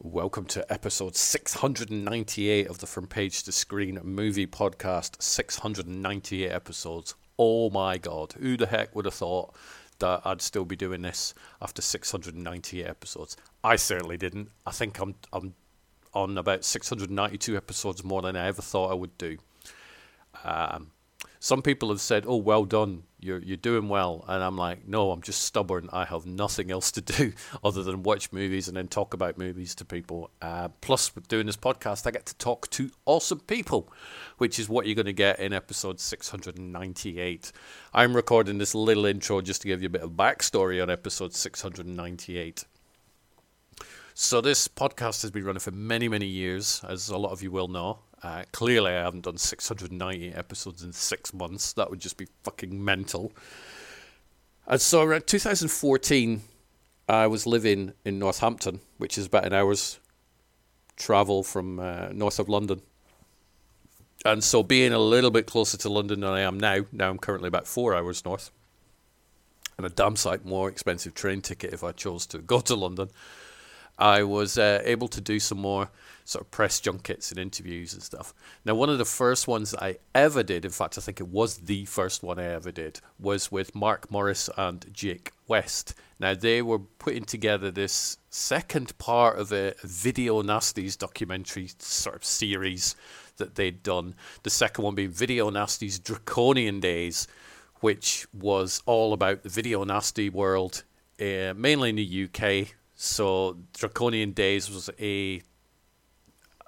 Welcome to episode 698 of the From Page to Screen movie podcast. 698 episodes. Oh my god. Who the heck would have thought that I'd still be doing this after 698 episodes? I certainly didn't. I think I'm I'm on about 692 episodes more than I ever thought I would do. Um, some people have said, "Oh, well done, you're you're doing well," and I'm like, "No, I'm just stubborn. I have nothing else to do other than watch movies and then talk about movies to people. Uh, plus, with doing this podcast, I get to talk to awesome people, which is what you're going to get in episode 698. I'm recording this little intro just to give you a bit of backstory on episode 698. So this podcast has been running for many, many years, as a lot of you will know. Uh, clearly, I haven't done 690 episodes in six months. That would just be fucking mental. And so around 2014, I was living in Northampton, which is about an hour's travel from uh, north of London. And so being a little bit closer to London than I am now, now I'm currently about four hours north, and a damn sight more expensive train ticket if I chose to go to London. I was uh, able to do some more sort of press junkets and interviews and stuff. Now, one of the first ones I ever did, in fact, I think it was the first one I ever did, was with Mark Morris and Jake West. Now, they were putting together this second part of a Video Nasties documentary sort of series that they'd done. The second one being Video Nasty's Draconian Days, which was all about the Video Nasty world, uh, mainly in the UK so Draconian Days was a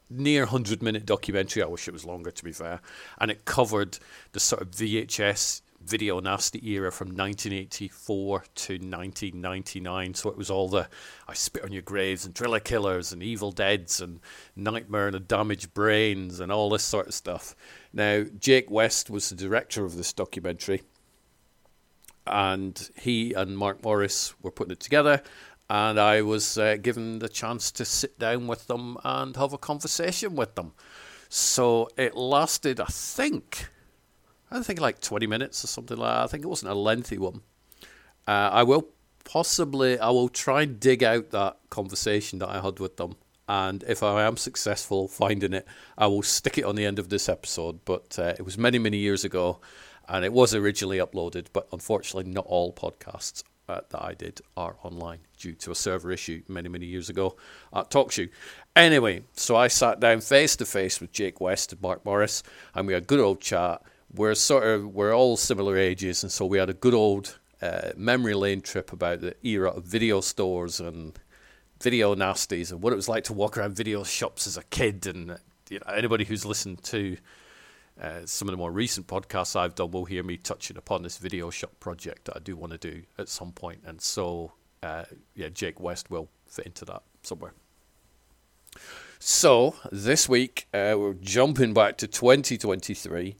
near 100 minute documentary. I wish it was longer, to be fair. And it covered the sort of VHS video nasty era from 1984 to 1999. So it was all the I Spit on Your Graves and Driller Killers and Evil Deads and Nightmare and the Damaged Brains and all this sort of stuff. Now, Jake West was the director of this documentary. And he and Mark Morris were putting it together and I was uh, given the chance to sit down with them and have a conversation with them. So it lasted, I think, I think like 20 minutes or something like that. I think it wasn't a lengthy one. Uh, I will possibly, I will try and dig out that conversation that I had with them. And if I am successful finding it, I will stick it on the end of this episode. But uh, it was many, many years ago, and it was originally uploaded. But unfortunately, not all podcasts uh, that I did are online due to a server issue many, many years ago at TalkShoe. Anyway, so I sat down face to face with Jake West and Mark Morris, and we had a good old chat. We're sort of we're all similar ages, and so we had a good old uh, memory lane trip about the era of video stores and video nasties and what it was like to walk around video shops as a kid. And you know, anybody who's listened to uh, some of the more recent podcasts I've done will hear me touching upon this video shop project that I do want to do at some point, and so uh, yeah, Jake West will fit into that somewhere. So this week uh, we're jumping back to 2023.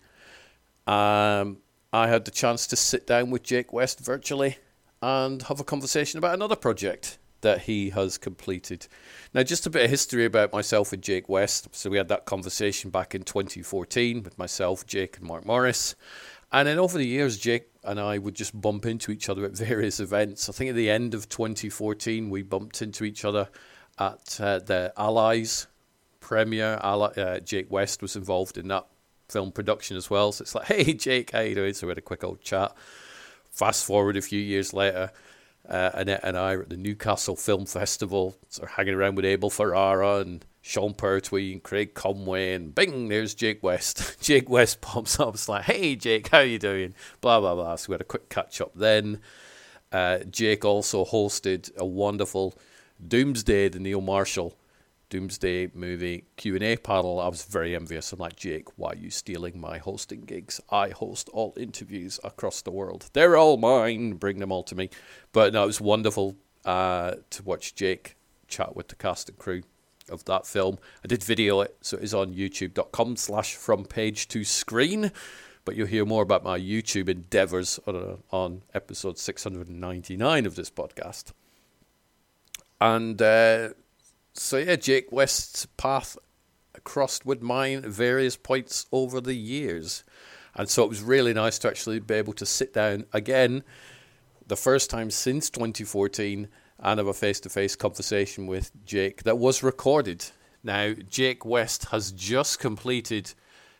Um, I had the chance to sit down with Jake West virtually and have a conversation about another project that he has completed. Now, just a bit of history about myself and Jake West. So, we had that conversation back in 2014 with myself, Jake, and Mark Morris. And then over the years, Jake and I would just bump into each other at various events. I think at the end of 2014, we bumped into each other at uh, the Allies premiere. Uh, Jake West was involved in that film production as well. So it's like, hey, Jake, how you doing? So we had a quick old chat. Fast forward a few years later, uh, Annette and I were at the Newcastle Film Festival, of hanging around with Abel Ferrara and Sean Pertwee and Craig Conway, and bing, there's Jake West. Jake West pops up. It's like, hey, Jake, how you doing? Blah, blah, blah. So we had a quick catch up then. Uh, Jake also hosted a wonderful Doomsday, the Neil Marshall Doomsday movie Q&A panel, I was very envious. I'm like, Jake, why are you stealing my hosting gigs? I host all interviews across the world. They're all mine. Bring them all to me. But no, it was wonderful uh, to watch Jake chat with the cast and crew of that film. I did video it, so it is on youtube.com slash from page to screen. But you'll hear more about my YouTube endeavors on, on episode 699 of this podcast. And uh, so, yeah, Jake West's path crossed with mine at various points over the years. And so it was really nice to actually be able to sit down again, the first time since 2014, and have a face to face conversation with Jake that was recorded. Now, Jake West has just completed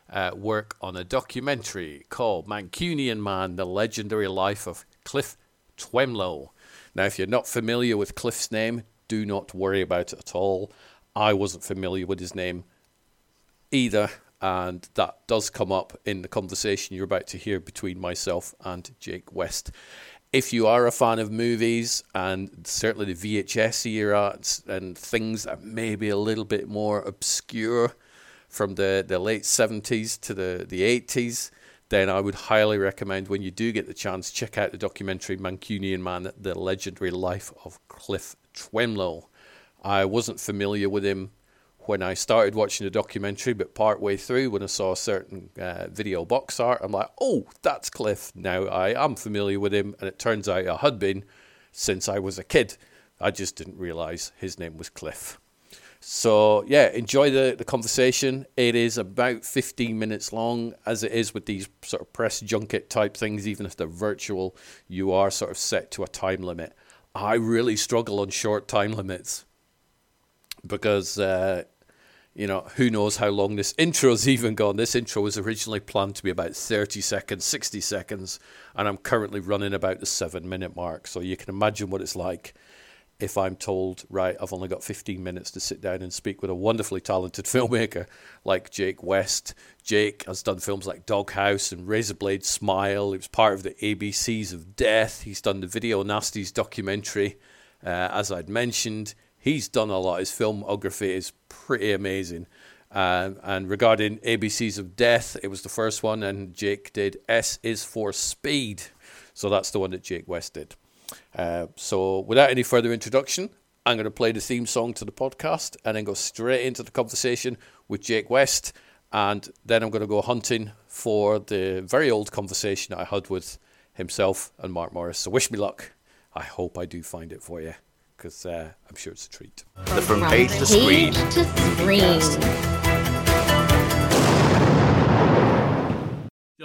uh, work on a documentary called Mancunian Man The Legendary Life of Cliff Twemlow. Now, if you're not familiar with Cliff's name, do not worry about it at all. I wasn't familiar with his name either, and that does come up in the conversation you're about to hear between myself and Jake West. If you are a fan of movies and certainly the VHS era and things that may be a little bit more obscure from the, the late 70s to the, the 80s, then I would highly recommend when you do get the chance, check out the documentary Mancunian Man, The Legendary Life of Cliff Twemlow. I wasn't familiar with him when I started watching the documentary, but partway through, when I saw a certain uh, video box art, I'm like, oh, that's Cliff. Now I am familiar with him, and it turns out I had been since I was a kid. I just didn't realize his name was Cliff. So, yeah, enjoy the, the conversation. It is about 15 minutes long, as it is with these sort of press junket type things, even if they're virtual, you are sort of set to a time limit. I really struggle on short time limits because uh, you know who knows how long this intro's even gone. This intro was originally planned to be about 30 seconds, 60 seconds, and I'm currently running about the seven minute mark. So you can imagine what it's like if I'm told, right, I've only got 15 minutes to sit down and speak with a wonderfully talented filmmaker like Jake West. Jake has done films like Doghouse and Razorblade Smile. He was part of the ABCs of Death. He's done the Video Nasties documentary, uh, as I'd mentioned he's done a lot. His filmography is pretty amazing. Um, and regarding ABCs of Death, it was the first one, and Jake did S is for Speed. So that's the one that Jake West did. Uh, so without any further introduction, I'm going to play the theme song to the podcast and then go straight into the conversation with Jake West. And then I'm going to go hunting for the very old conversation I had with himself and Mark Morris. So wish me luck. I hope I do find it for you because uh, I'm sure it's a treat. From, from page, to screen. To screen.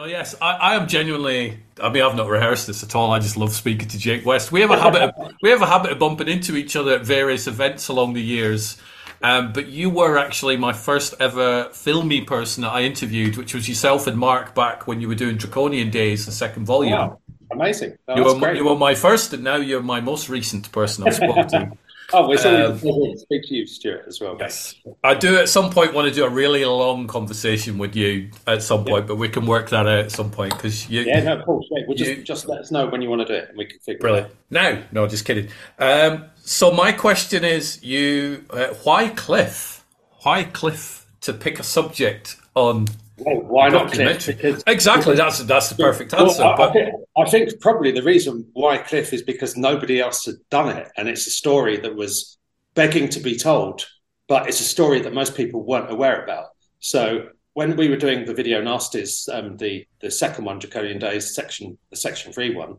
Oh, yes, I, I, am genuinely. I mean, I've not rehearsed this at all. I just love speaking to Jake West. We have a habit. Of, we have a habit of bumping into each other at various events along the years. Um, but you were actually my first ever filmy person that I interviewed, which was yourself and Mark back when you were doing Draconian Days, the second volume. Wow. Amazing. you, were, you were my first, and now you're my most recent person I've spoken to. Oh, it's always um, to speak to you, Stuart, as well. Yes. I do at some point want to do a really long conversation with you at some point, yeah. but we can work that out at some point because you. Yeah, no, of course. Yeah. Well, just, you, just let us know when you want to do it, and we can figure brilliant. it out. No, no, just kidding. Um, so my question is, you, uh, why Cliff? Why Cliff to pick a subject on well, why not Cliff? Because, exactly, that's that's the perfect answer. Well, I, I, think, I, think, probably the reason why Cliff is because nobody else had done it, and it's a story that was begging to be told, but it's a story that most people weren't aware about. So when we were doing the video nasties, um, the the second one, Draconian Days, section the section three one,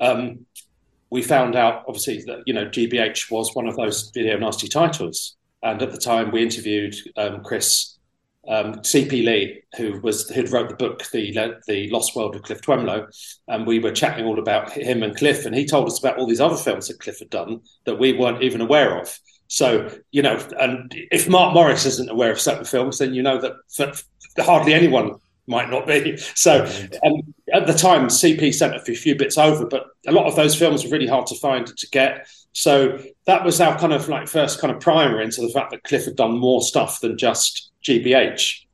um, we found out obviously that you know GBH was one of those video nasty titles, and at the time we interviewed um, Chris um, CP Lee, who was who wrote the book, the the Lost World of Cliff Twemlow, and we were chatting all about him and Cliff, and he told us about all these other films that Cliff had done that we weren't even aware of. So you know, and if Mark Morris isn't aware of certain films, then you know that hardly anyone might not be. So um, at the time, CP sent a few bits over, but a lot of those films were really hard to find to get. So that was our kind of like first kind of primer into the fact that Cliff had done more stuff than just GBH.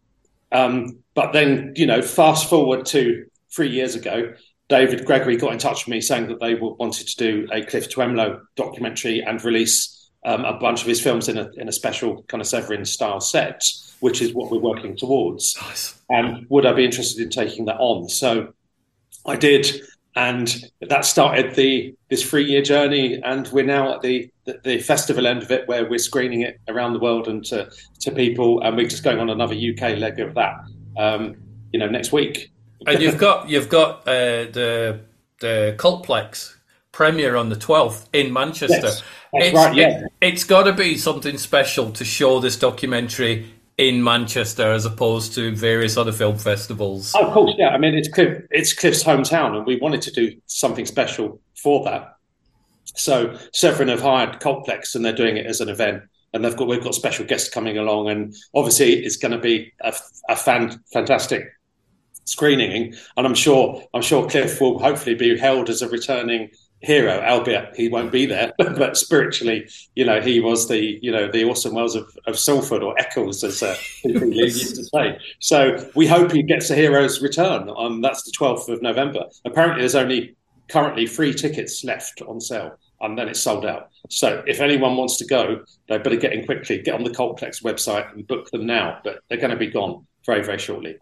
Um, but then, you know, fast forward to three years ago, David Gregory got in touch with me saying that they wanted to do a Cliff Twemlow documentary and release um, a bunch of his films in a, in a special kind of Severin style set, which is what we're working towards. Nice. And would I be interested in taking that on? So I did, and that started the this three year journey, and we're now at the the, the festival end of it, where we're screening it around the world and to to people, and we're just going on another UK leg of that. Um, you know, next week. and you've got you've got uh, the the Cultplex premiere on the twelfth in Manchester. Yes, it's, right, yeah. It, has got to be something special to show this documentary in Manchester as opposed to various other film festivals. Oh, of course, yeah. I mean, it's Cliff, it's Cliff's hometown, and we wanted to do something special for that. So Severin have hired Cultplex, and they're doing it as an event. And they've got we've got special guests coming along, and obviously it's going to be a, a fan, fantastic screening. And I'm sure I'm sure Cliff will hopefully be held as a returning hero, albeit he won't be there, but spiritually, you know, he was the, you know, the Orson Welles of, of Salford or Eccles, as uh, people used to say. So we hope he gets a hero's return. Um, that's the 12th of November. Apparently, there's only currently three tickets left on sale. And then it's sold out. So if anyone wants to go, they better get in quickly. Get on the Cultplex website and book them now. But they're going to be gone very, very shortly.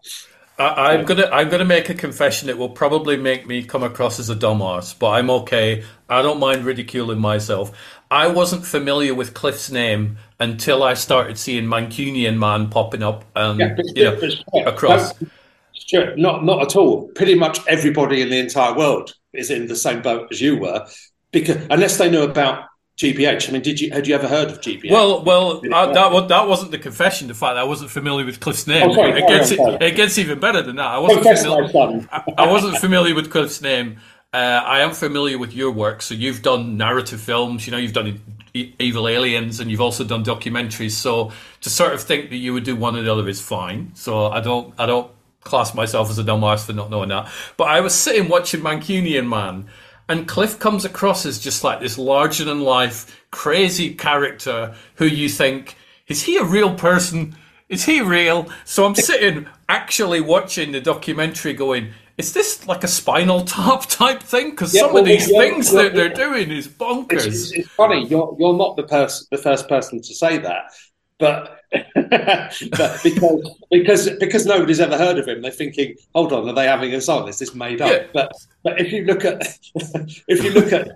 I, am gonna I'm gonna make a confession. It will probably make me come across as a dumbass, but I'm okay. I don't mind ridiculing myself. I wasn't familiar with Cliff's name until I started seeing Mancunian Man popping up, and yeah, you know, across. Sure, not not at all. Pretty much everybody in the entire world is in the same boat as you were, because unless they know about GBH. I mean, did you had you ever heard of GBH? Well, well, uh, that that wasn't the confession. The fact that I wasn't familiar with Cliff's name. Oh, sorry, it, gets, it, gets, even better than that. I wasn't, familiar, I, I wasn't familiar with Cliff's name. Uh, I am familiar with your work. So you've done narrative films. You know, you've done Evil Aliens, and you've also done documentaries. So to sort of think that you would do one or the other is fine. So I don't, I don't class myself as a dumbass for not knowing that. But I was sitting watching Mancunian Man and Cliff comes across as just like this larger than life, crazy character who you think, is he a real person? Is he real? So I'm sitting actually watching the documentary going, is this like a spinal tap type thing? Because yeah, some well, of these yeah, things that they're doing is bonkers. It's, it's, funny. You're you're not the person, the first person to say that, but, but because because because nobody's ever heard of him, they're thinking, hold on, are they having us on? Is this made up? Yeah. But but if you look at if you look at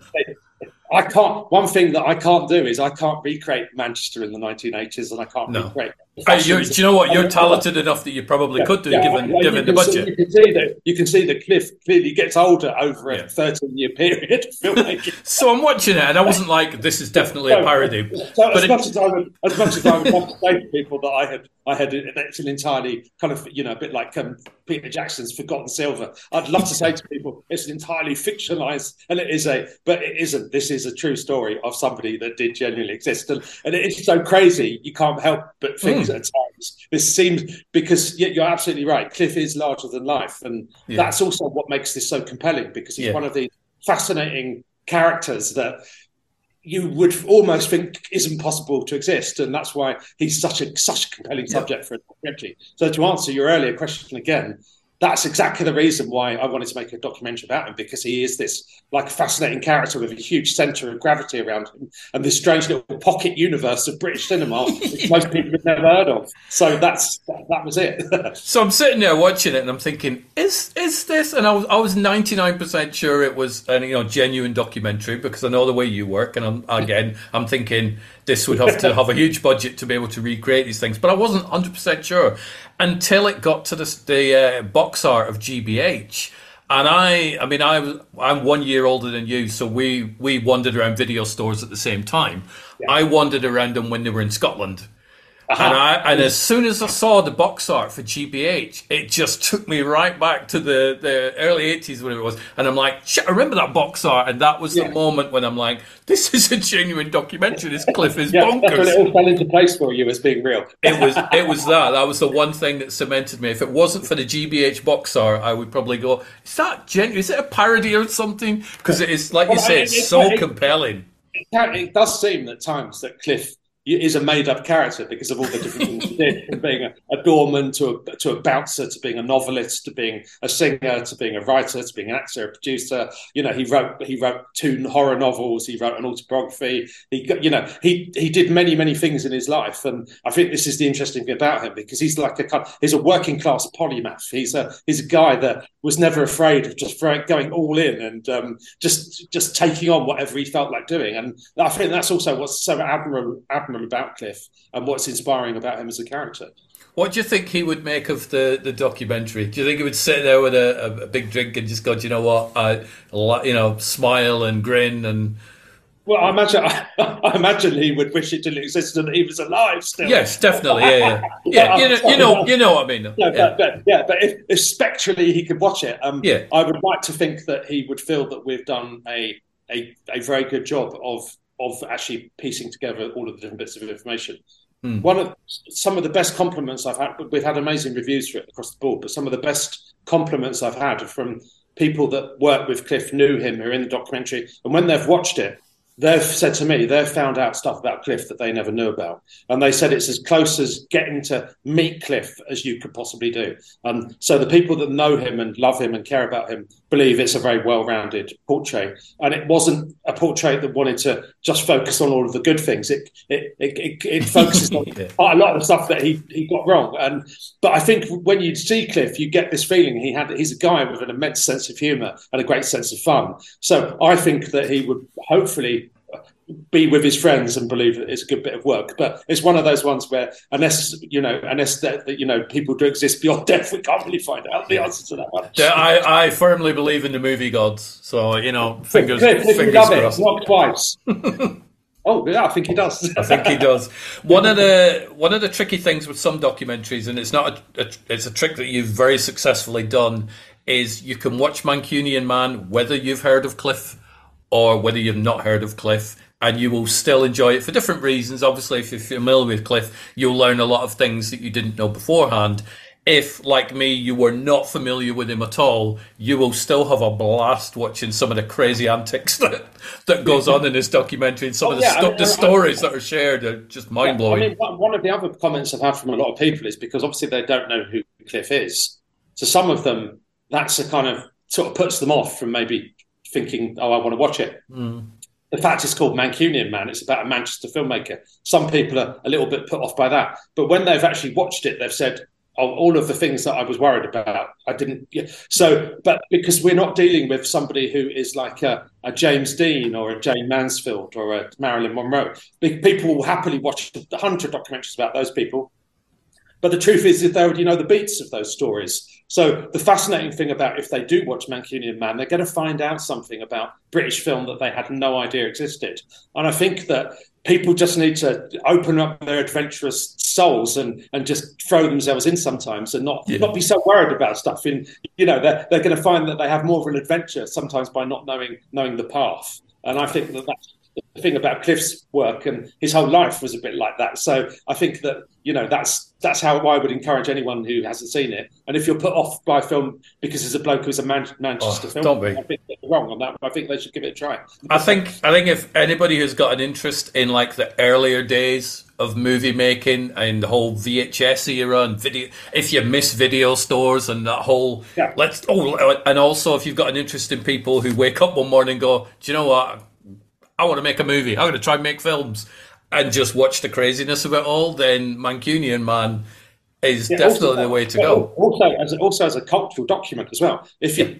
I can't. One thing that I can't do is I can't recreate Manchester in the 1980s, and I can't no. recreate. Do you know what? You're talented enough that you probably yeah, could do, yeah, given yeah, given the budget. See, you can see that you can see that Cliff clearly gets older over a 13 year period. so I'm watching it, and I wasn't like, "This is definitely so, a parody." So as, it, much as, I would, as much as I would love to say to people that I had, I had it's an entirely kind of you know a bit like um, Peter Jackson's Forgotten Silver. I'd love to say to people it's an entirely fictionalized, and it is a, but it isn't. This is a true story of somebody that did genuinely exist, and, and it's so crazy you can't help but think mm. Hmm. at times this seems because you're absolutely right. Cliff is larger than life, and yeah. that's also what makes this so compelling because he's yeah. one of the fascinating characters that you would almost think isn't possible to exist, and that's why he's such a such a compelling subject yeah. for a documentary. So to answer your earlier question again, that's exactly the reason why I wanted to make a documentary about him because he is this like fascinating character with a huge centre of gravity around him and this strange little pocket universe of British cinema which most people have never heard of. So that's that, that was it. so I'm sitting there watching it and I'm thinking, is is this? And I was I was 99 percent sure it was a you know genuine documentary because I know the way you work and I'm again I'm thinking this would have to have a huge budget to be able to recreate these things, but I wasn't 100 percent sure until it got to the, the uh, box art of GBH. And I, I mean, I, I'm one year older than you, so we, we wandered around video stores at the same time. Yeah. I wandered around them when they were in Scotland. Uh-huh. And, I, and as soon as I saw the box art for GBH, it just took me right back to the, the early 80s, whatever it was. And I'm like, shit, I remember that box art. And that was yeah. the moment when I'm like, this is a genuine documentary. This cliff is yeah, bonkers. That's it all fell into place for you as being real. it was it was that. That was the one thing that cemented me. If it wasn't for the GBH box art, I would probably go, is that genuine? Is it a parody or something? Because it is, like well, you say, it's, it's so compelling. It, it does seem at times that Cliff is a made up character because of all the different things he did, from being a, a, doorman to a, to a bouncer to being a novelist to being a singer to being a writer to being an actor, a producer. You know, he wrote he wrote two horror novels. He wrote an autobiography. He you know he he did many many things in his life, and I think this is the interesting thing about him because he's like a he's a working class polymath. He's a he's a guy that was never afraid of just going all in and um, just just taking on whatever he felt like doing. And I think that's also what's so admirable, admirable about Cliff and what's inspiring about him as a character. What do you think he would make of the, the documentary? Do you think he would sit there with a, a big drink and just go, Do you know what, I, you know, smile and grin and well, I imagine I, imagine he would wish it didn't exist and he was alive still. Yes, definitely. Yeah, yeah, yeah. you, know, you know, you know what I mean. No, yeah. But, but, yeah, but if, if spectrally he could watch it, um, yeah, I would like to think that he would feel that we've done a a, a very good job of of actually piecing together all of the different bits of information. Mm. One of some of the best compliments I've had, we've had amazing reviews for it across the board, but some of the best compliments I've had are from people that work with Cliff, knew him, who are in the documentary, and when they've watched it, they've said to me they've found out stuff about Cliff that they never knew about, and they said it's as close as getting to meet Cliff as you could possibly do. Um, so the people that know him and love him and care about him believe it's a very well-rounded portrait, and it wasn't a portrait that wanted to just focus on all of the good things. It it it, it, it focuses on quite a lot of the stuff that he, he got wrong. And but I think when you see Cliff, you get this feeling he had. He's a guy with an immense sense of humour and a great sense of fun. So I think that he would hopefully be with his friends and believe that it's a good bit of work. But it's one of those ones where unless you know, unless that, you know people do exist beyond death, we can't really find out the answer to that one. Yeah, I, I firmly believe in the movie gods. So you know, fingers, fingers crossed. It, not twice. Oh yeah, I think he does. I think he does. One of the one of the tricky things with some documentaries, and it's not a, a, it's a trick that you've very successfully done, is you can watch Mancunian Man whether you've heard of Cliff or whether you've not heard of Cliff, and you will still enjoy it for different reasons. Obviously, if you're familiar with Cliff, you'll learn a lot of things that you didn't know beforehand. If, like me, you were not familiar with him at all, you will still have a blast watching some of the crazy antics that, that goes on in this documentary and some oh, of the, yeah, I mean, the stories I, that are shared are just mind blowing. I mean, one of the other comments I've had from a lot of people is because obviously they don't know who Cliff is. So some of them, that's a kind of sort of puts them off from maybe thinking, oh, I want to watch it. Mm. The fact it's called Mancunian Man, it's about a Manchester filmmaker. Some people are a little bit put off by that. But when they've actually watched it, they've said, oh, all of the things that I was worried about, I didn't. Yeah. So, but because we're not dealing with somebody who is like a, a James Dean or a Jayne Mansfield or a Marilyn Monroe, people will happily watch a hundred documentaries about those people but the truth is that they already know the beats of those stories. So the fascinating thing about if they do watch Mancunian Man, they're going to find out something about British film that they had no idea existed. And I think that people just need to open up their adventurous souls and, and just throw themselves in sometimes and not yeah. not be so worried about stuff. In you know, they're they're going to find that they have more of an adventure sometimes by not knowing knowing the path. And I think that that's the thing about Cliff's work and his whole life was a bit like that. So I think that you know that's that's how I would encourage anyone who hasn't seen it. And if you're put off by a film because it's a bloke who's a Man- Manchester oh, film, don't be. I think they're wrong on that. I think they should give it a try. I think I think if anybody who's got an interest in like the earlier days of movie making and the whole VHS era and video, if you miss video stores and that whole yeah. let's oh, and also if you've got an interest in people who wake up one morning and go, do you know what? I want to make a movie. I'm going to try and make films and just watch the craziness of it all. Then Mancunian Man is yeah, definitely also, the way to go. Oh, also, as also as a cultural document as well. If you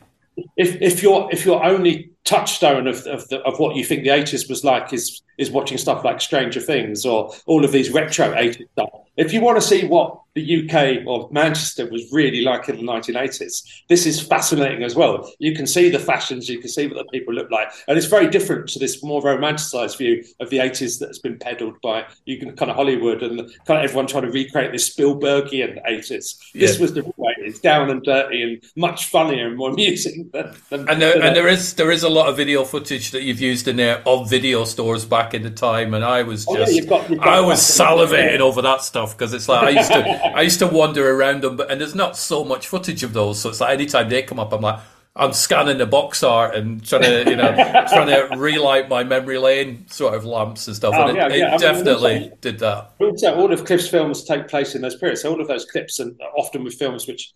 if if your if your only touchstone of of, the, of what you think the 80s was like is is watching stuff like Stranger Things or all of these retro 80s stuff. If you want to see what the UK or Manchester was really like in the 1980s. This is fascinating as well. You can see the fashions, you can see what the people look like, and it's very different to this more romanticized view of the 80s that's been peddled by you can kind of Hollywood and kind of everyone trying to recreate this Spielbergian 80s. Yeah. This was the way it's down and dirty and much funnier and more amusing than. than and there, and there is there is a lot of video footage that you've used in there of video stores back in the time, and I was just oh, yeah, you've got, you've got I was salivating over that stuff because it's like I used to. I used to wander around them, but and there's not so much footage of those. So it's like anytime they come up, I'm like, I'm scanning the box art and trying to, you know, trying to relight my memory lane sort of lamps and stuff. Oh, and yeah, it, yeah. It mean, definitely also- did that. Also, all of Cliff's films take place in those periods. So all of those clips, and often with films which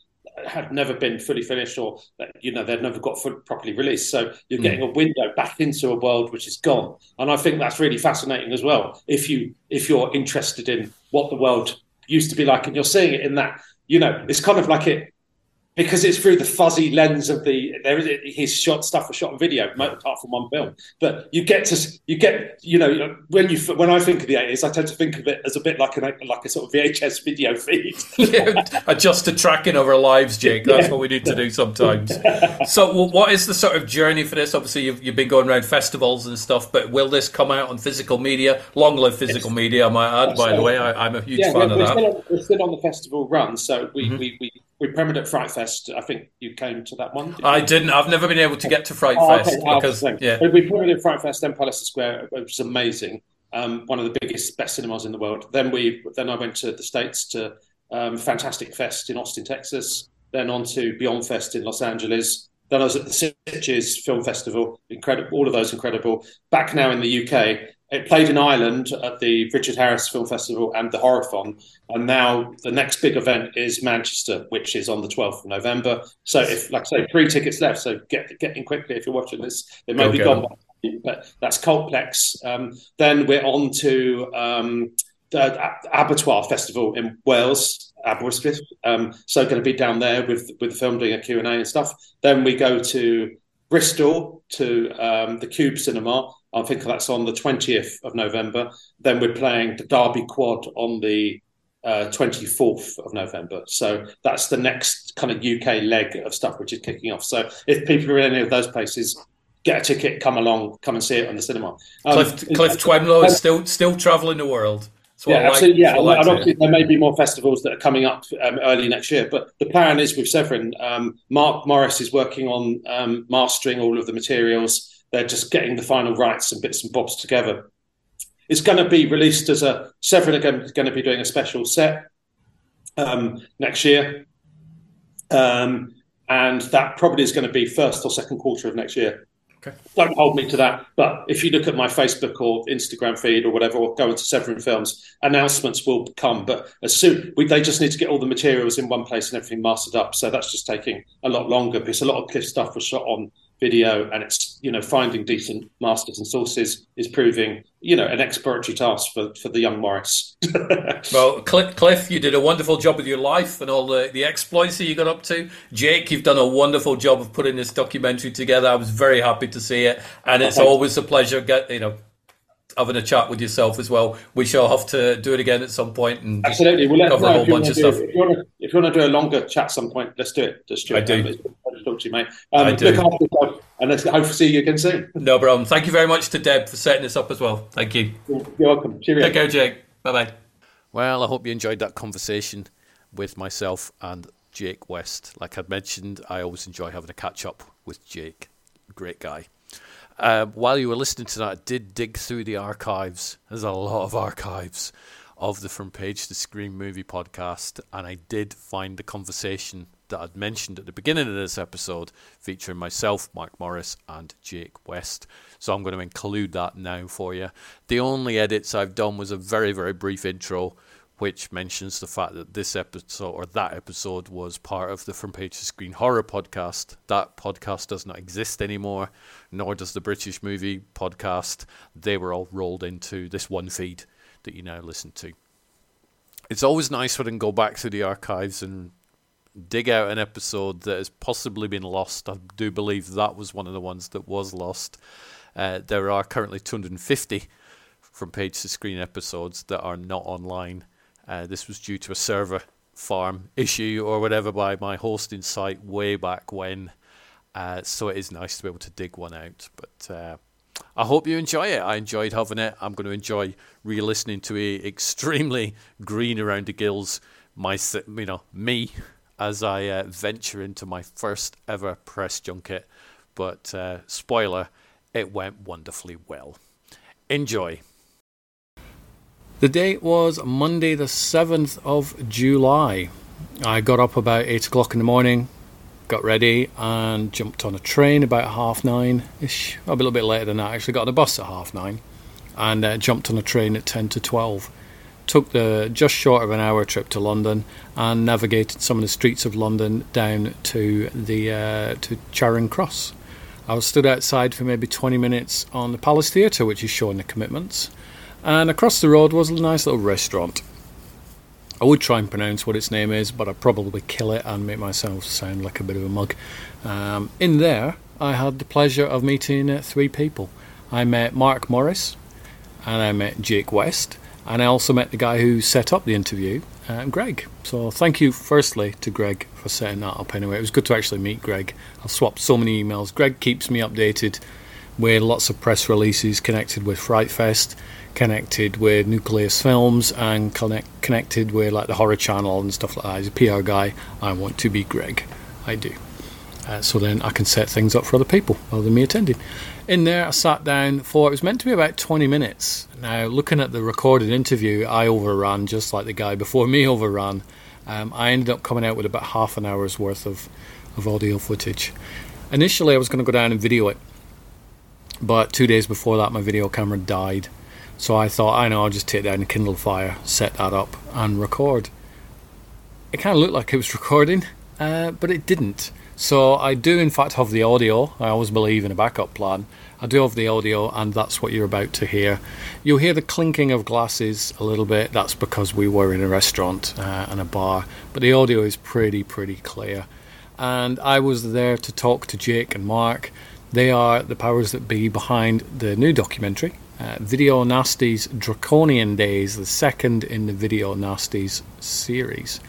had never been fully finished, or uh, you know they'd never got full, properly released. So you're getting a window back into a world which is gone, and I think that's really fascinating as well. If you if you're interested in what the world used to be like, and you're seeing it in that, you know, it's kind of like it because it's through the fuzzy lens of the there is his shot stuff was shot on video apart from one film but you get to you get you know when you when i think of the 80s i tend to think of it as a bit like an like a sort of vhs video feed Adjust to tracking of our lives, Jake. That's Yeah. what we need to do sometimes. so, well, what is the sort of journey for this? Obviously, you've, you've been going around festivals and stuff, but will this come out on physical media? Long live physical media, I might add, by the way. I, I'm a huge yeah fan we're, of we're, that. Mm-hmm. still on, we're still on the festival run so we we, we we premiered at fright fest i think you came to that one didn't you? I didn't. I've never been able to get to Fright Oh. Fest Oh, because, yeah, we premiered at Fright Fest, then Palliser Square, which was amazing. Um, one of the biggest, best cinemas in the world. Then we, then I went to the states to um, Fantastic Fest in Austin, Texas. Then on to Beyond Fest in Los Angeles. Then I was at the Sitges Film Festival. Incredible, all of those incredible. Back now in the UK. It played in Ireland at the Richard Harris Film Festival and the Horrorthon. And now the next big event is Manchester, which is on the 12th of November. So if, like I say, three tickets left. So get get in quickly if you're watching this. It may Go be gone by but that's Cultplex. Um, then we're on to um, the Abertoir Festival in Wales, Aberystwyth. Um, so going to be down there with with the film doing a Q and A and stuff. Then we go to Bristol to um, the Cube Cinema. I think that's on the twentieth of November. Then we're playing the Derby Quad on the uh, 24th of November. So that's the next kind of UK leg of stuff which is kicking off. So if people are in any of those places, get a ticket, come along, come and see it on the cinema. Um, Cliff, Cliff Twemlow is still still traveling the world. Yeah, like- absolutely. Yeah, that's what I and like to obviously there may be more festivals that are coming up um, early next year. But the plan is with Severin, um, Mark Morris is working on um, mastering all of the materials. They're just getting the final rights and bits and bobs together. It's going to be released as a Severin are going, going to be doing a special set um, next year, um, and that probably is going to be first or second quarter of next year. Okay. Don't hold me to that, but if you look at my Facebook or Instagram feed or whatever, or go into Severin Films, announcements will come. But as soon we, they just need to get all the materials in one place and everything mastered up. So that's just taking a lot longer because a lot of Cliff stuff was shot on video, and it's you know finding decent masters and sources is proving you know an exploratory task for for the young Morris. Well, Cliff, Cliff, you did a wonderful job with your life and all the, the exploits that you got up to. Jake, you've done a wonderful job of putting this documentary together. I was very happy to see it, and it's always a pleasure get you know having a chat with yourself as well. We shall have to do it again at some point and Absolutely. We'll let us cover a whole if you, bunch want of to do, stuff. if, you want to, if you want to do a longer chat some point, let's do it. Just I do. Um, it's been a talk to you, mate. Um, I do. Look after yourself, and let's hope to see you again soon. No problem. Thank you very much to Deb for setting this up as well. Thank you. You're welcome. Cheerio. Take care, Jake. Bye bye. Well, I hope you enjoyed that conversation with myself and Jake West. Like I'd mentioned, I always enjoy having a catch up with Jake. Great guy. Uh, while you were listening to that, I did dig through the archives. There's a lot of archives of the From Page to Screen movie podcast, and I did find the conversation that I'd mentioned at the beginning of this episode featuring myself, Mark Morris, and Jake West. So I'm going to include that now for you. The only edits I've done was a very, very brief intro which mentions the fact that this episode or that episode was part of the From Page to Screen horror podcast. That podcast does not exist anymore, nor does the British movie podcast. They were all rolled into this one feed that you now listen to. It's always nice when I can go back to the archives and dig out an episode that has possibly been lost. I do believe that was one of the ones that was lost. Uh, there are currently 250 from page to screen episodes that are not online. Uh, this was due to a server farm issue or whatever by my hosting site way back when. Uh, so it is nice to be able to dig one out. But uh, I hope you enjoy it. I enjoyed having it. I'm going to enjoy re-listening to a extremely green around the gills, my you know me, as I uh, venture into my first ever press junket. But uh, spoiler, it went wonderfully well. Enjoy. The date was Monday, the 7th of July. I got up about 8 o'clock in the morning, got ready and jumped on a train about half nine ish. A little bit later than that. Actually, got on a bus at half nine, and uh, jumped on a train at ten to twelve. Took the just short of an hour trip to London and navigated some of the streets of London down to the uh, to Charing Cross. I was stood outside for maybe 20 minutes on the Palace Theatre, which is showing the commitments, and across the road was a nice little restaurant. I would try and pronounce what its name is, but I'd probably kill it and make myself sound like a bit of a mug. Um, in there, I had the pleasure of meeting uh, three people. I met Mark Morris, and I met Jake West, and I also met the guy who set up the interview, uh, Greg. So thank you, firstly, to Greg for setting that up. Anyway, it was good to actually meet Greg. I've swapped so many emails. Greg keeps me updated with lots of press releases connected with Fright Fest, connected with Nucleus Films, and connect, connected with like the Horror Channel and stuff like that. He's a PR guy. I want to be Greg. I do. Uh, so then I can set things up for other people other than me attending. In there, I sat down for it was meant to be about 20 minutes. Now, looking at the recorded interview, I overran just like the guy before me overran. Um, I ended up coming out with about half an hour's worth of, of audio footage. Initially, I was going to go down and video it, but two days before that, my video camera died. So I thought, I know, I'll just take down a Kindle Fire, set that up, and record. It kind of looked like it was recording, uh, but it didn't. So I do, in fact, have the audio. I always believe in a backup plan. I do have the audio, and that's what you're about to hear. You'll hear the clinking of glasses a little bit. That's because we were in a restaurant uh, and a bar, but the audio is pretty, pretty clear. And I was there to talk to Jake and Mark. They are the powers that be behind the new documentary, uh, Video Nasties Draconian Days, the second in the Video Nasties series.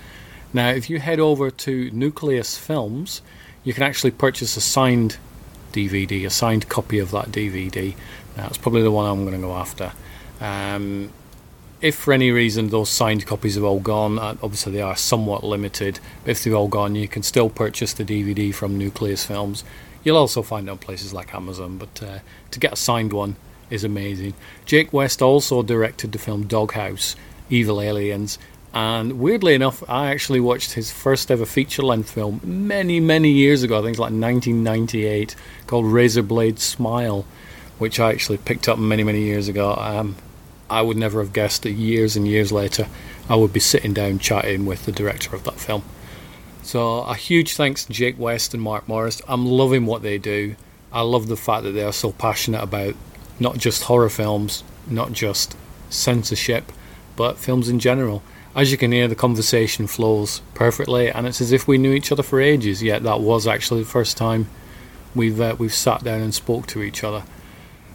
Now, if you head over to Nucleus Films, you can actually purchase a signed DVD, a signed copy of that DVD. That's probably the one I'm going to go after. Um, if for any reason those signed copies have all gone, uh, obviously they are somewhat limited. But if they've all gone, you can still purchase the DVD from Nucleus Films. You'll also find it on places like Amazon, but uh, to get a signed one is amazing. Jake West also directed the film Doghouse, Evil Aliens, and weirdly enough, I actually watched his first ever feature length film many, many years ago. I think it's like 1998, called Razorblade Smile, which I actually picked up many, many years ago. Um, I would never have guessed that years and years later I would be sitting down chatting with the director of that film. So, a huge thanks to Jake West and Mark Morris. I'm loving what they do. I love the fact that they are so passionate about not just horror films, not just censorship, but films in general. As you can hear, the conversation flows perfectly, and it's as if we knew each other for ages. Yet that was actually the first time we've uh, we've sat down and spoke to each other.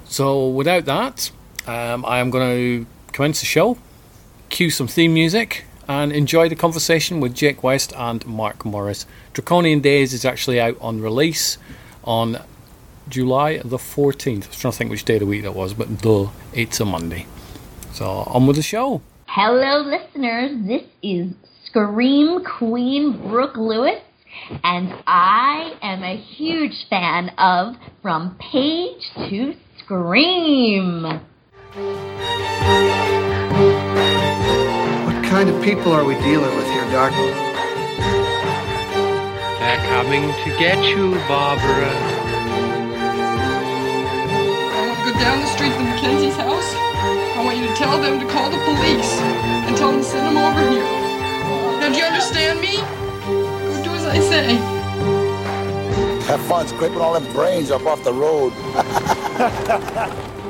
So, without that, um, I am going to commence the show, cue some theme music, and enjoy the conversation with Jake West and Mark Morris. Draconian Days is actually out on release on July the 14th. I was trying to think which day of the week that was, but duh, it's a Monday. So, on with the show. Hello, listeners. This is Scream Queen Brooke Lewis, and I am a huge fan of From Page to Scream. What kind of people are we dealing with here, Doc? They're coming to get you, Barbara. I want to go down the street to Mackenzie's house. I want you to tell them to call the police and tell them to send them over here. Now, do you understand me? Go do as I say. Have fun scraping all them brains up off the road.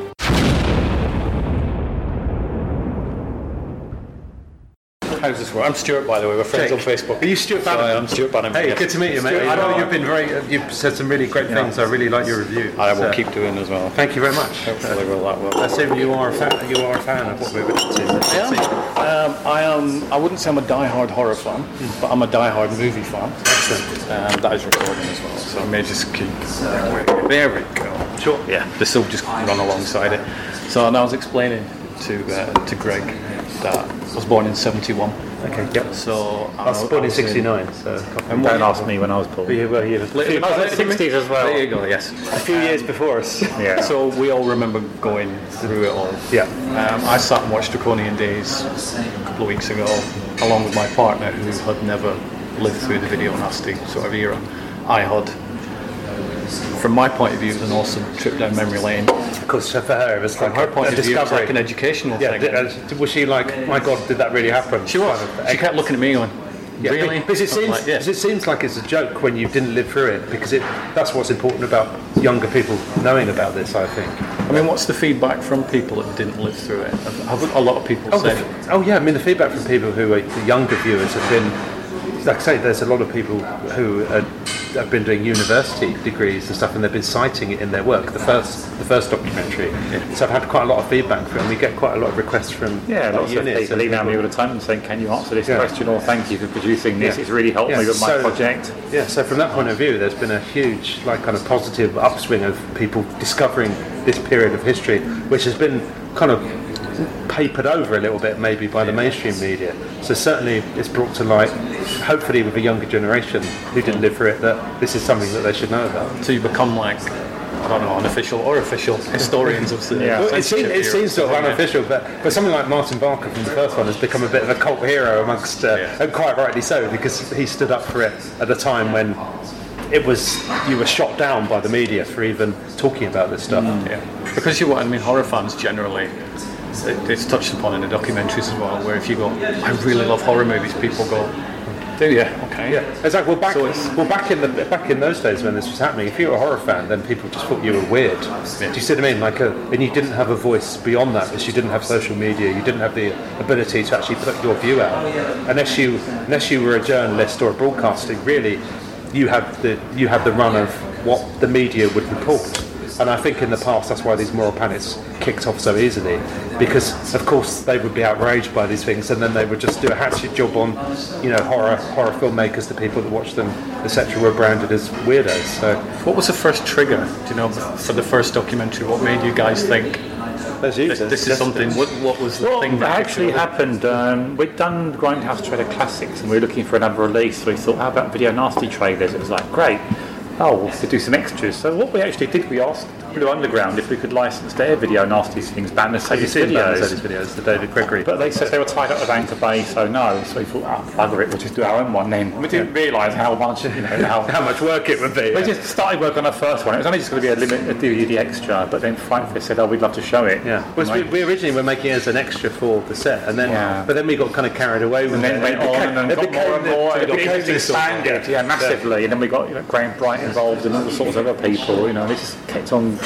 How's this work? I'm Stuart, by the way. We're friends Jake. on Facebook. Are you Stuart Sorry, I'm Stuart Bannerman. Hey, yes. good to meet you, mate. Stuart, I know you you've been very, uh, you've said some really great things. I really like your review. I will So, keep doing as well. Thank you very much. Hopefully, will that will. I assume you are a fan. You are a fan of what we're up to. I am. Um, I am. I wouldn't say I'm a die-hard horror fan, but I'm a die-hard movie fan. Um, that is recording as well, so I may just keep. There we go. Sure. Yeah, this will just run alongside it. So, and I was explaining to uh, to Greg that I was born in '71. Okay. Yep. So I was born in '69. So. And Don't ask me when I was born. But you were you were Later than us, 60s as well. There you go. Yes, a few years before us. Yeah. So we all remember going through it all. Yeah. Um, I sat and watched Draconian Days a couple of weeks ago, along with my partner who had never lived through the video nasty sort of era. I had, from my point of view, it was an awesome trip down memory lane. Of course, for her, it was From like her a, point a of view, it was like an educational yeah, thing. did- uh, was she like, my God, did that really happen? she was. She kept looking at me going, Yeah, really? Because it seems, like, yeah. because it seems like it's a joke when you didn't live through it. Because it, that's what's important about younger people knowing about this. I think. I mean, what's the feedback from people that didn't live through it? Have, have a lot of people Oh, said the- oh yeah, I mean the feedback from people who are the younger viewers have been, like I say, there's a lot of people who are, have been doing university degrees and stuff, and they've been citing it in their work. The first, the first documentary. So I've had quite a lot of feedback from. We get quite a lot of requests from Yeah, lots of people email me all the time and saying, "Can you answer this Yeah. question?" or "Thank you for producing this. Yeah. It's really helped Yeah, me with my so- project." Yeah, so from that point of view, there's been a huge, like, kind of positive upswing of people discovering this period of history, which has been kind of papered over a little bit, maybe by the mainstream media. So certainly, it's brought to light, hopefully, with a younger generation who didn't live through it, that this is something that they should know about. so you become like, I don't know, unofficial or official historians of Yeah. Well, it, seems, it seems sort of unofficial, but, but something like Martin Barker from the first one has become a bit of a cult hero amongst, uh, Yeah. and quite rightly so, because he stood up for it at a time when it was you were shot down by the media for even talking about this stuff. Yeah, because you want. I mean, horror fans generally. It, it's touched upon in the documentaries as well. Where if you go, I really love horror movies, people go, do you? Okay. Yeah, exactly. Well, back So well back in the back in those days when this was happening, if you were a horror fan, then people just thought you were weird. Do you see what I mean? Like, a, and you didn't have a voice beyond that because you didn't have social media. You didn't have the ability to actually put your view out unless you unless you were a journalist or a broadcasting. Really, you had the you had the run of what the media would report. And I think in the past that's why these moral panics kicked off so easily, because of course they would be outraged by these things, and then they would just do a hatchet job on, you know, horror horror filmmakers. The people that watch them, etc., were branded as weirdos. So What was the first trigger? Do you know for the first documentary? What made you guys think this, this is something? What, what was the Well, thing that actually happened. Um, we'd done Grindhouse Trailer Classics, and we were looking for another release. So we thought, how about Video Nasty trailers? It was like, great. Oh, to do some extras. So what we actually did, we asked Blue Underground if we could license their Video Nasty things, Banner Have you Sages seen videos. those videos? The David Gregory. But they said they were tied up with Anchor Bay, so no. So we thought, oh, bugger it, we'll just do our own one then. We didn't realise how much, you know, how, how much work it would be. we just started work on our first one. It was only just going to be a limit, a DVD extra, but then Fright Fest said, "Oh, we'd love to show it." Yeah, well, we, we originally were making it as an extra for the set, and then Yeah. but then we got kind of carried away with And then it. went It on became- and then it got became more and more. It It got became this sort expanded, yeah, massively. And then we got you know, Graham Bright involved and all sorts of other people. You know, and it just kept on.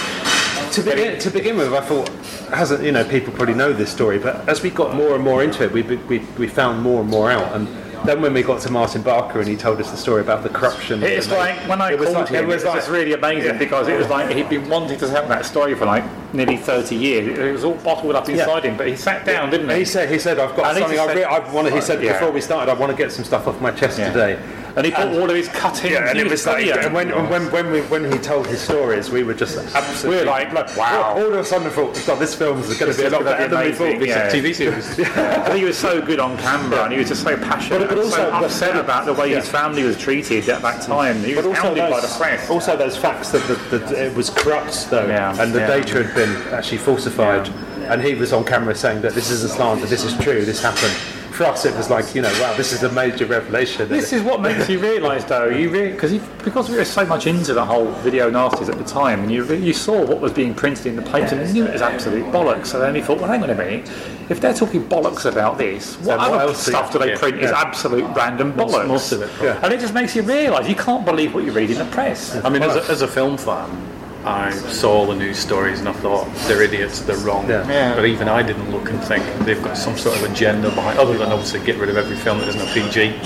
To begin, to begin with, I thought, hasn't you know, people probably know this story, but as we got more and more into it, we, we, we found more and more out. And then when we got to Martin Barker and he told us the story about the corruption, It's like when I It was called like- it him, was it was like- just really amazing Yeah. because it was like he'd been wanting to tell that story for like nearly 30 years. It, was all bottled up inside him, but he sat down, didn't he? He said, he said, I've got something. I, re- I want to. He said Yeah. before we started, I want to get some stuff off my chest Yeah. today. And he put all of his cuttings. Yeah, and it was like, brilliant. and when, and when, when, we, when he told his stories, we were just absolutely. We were like, look, wow. All, all of a sudden, I thought, God, this film is going to be a lot gonna be better than we thought. amazing, yeah. TV series? And he was so good on camera, and he was just so passionate, But- but and so also- upset about the way his family was treated at that time. He was But also hounded by the those, press. also those facts that, the, that it was corrupt though, Yeah, and the yeah. data had been actually falsified, and he was on camera saying that this isn't slander, this is true, this happened. For us, it was like you know, wow, this is a major revelation. This is what makes you realise, though, you re- cause he, because we were so much into the whole video nasties at the time, and you re- you saw what was being printed in the papers, and you knew it was absolute bollocks. So then you thought, well, hang on a minute, if they're talking bollocks about this, what what other else stuff do they yeah, print is yeah. absolute random bollocks? most of it, Yeah. And it just makes you realise you can't believe what you read in the press. I mean, as a, as a film fan, I saw all the news stories and I thought they're idiots, they're wrong. Yeah. Yeah. But even I didn't look and think they've got some sort of agenda behind, other than obviously get rid of every film that isn't a PG.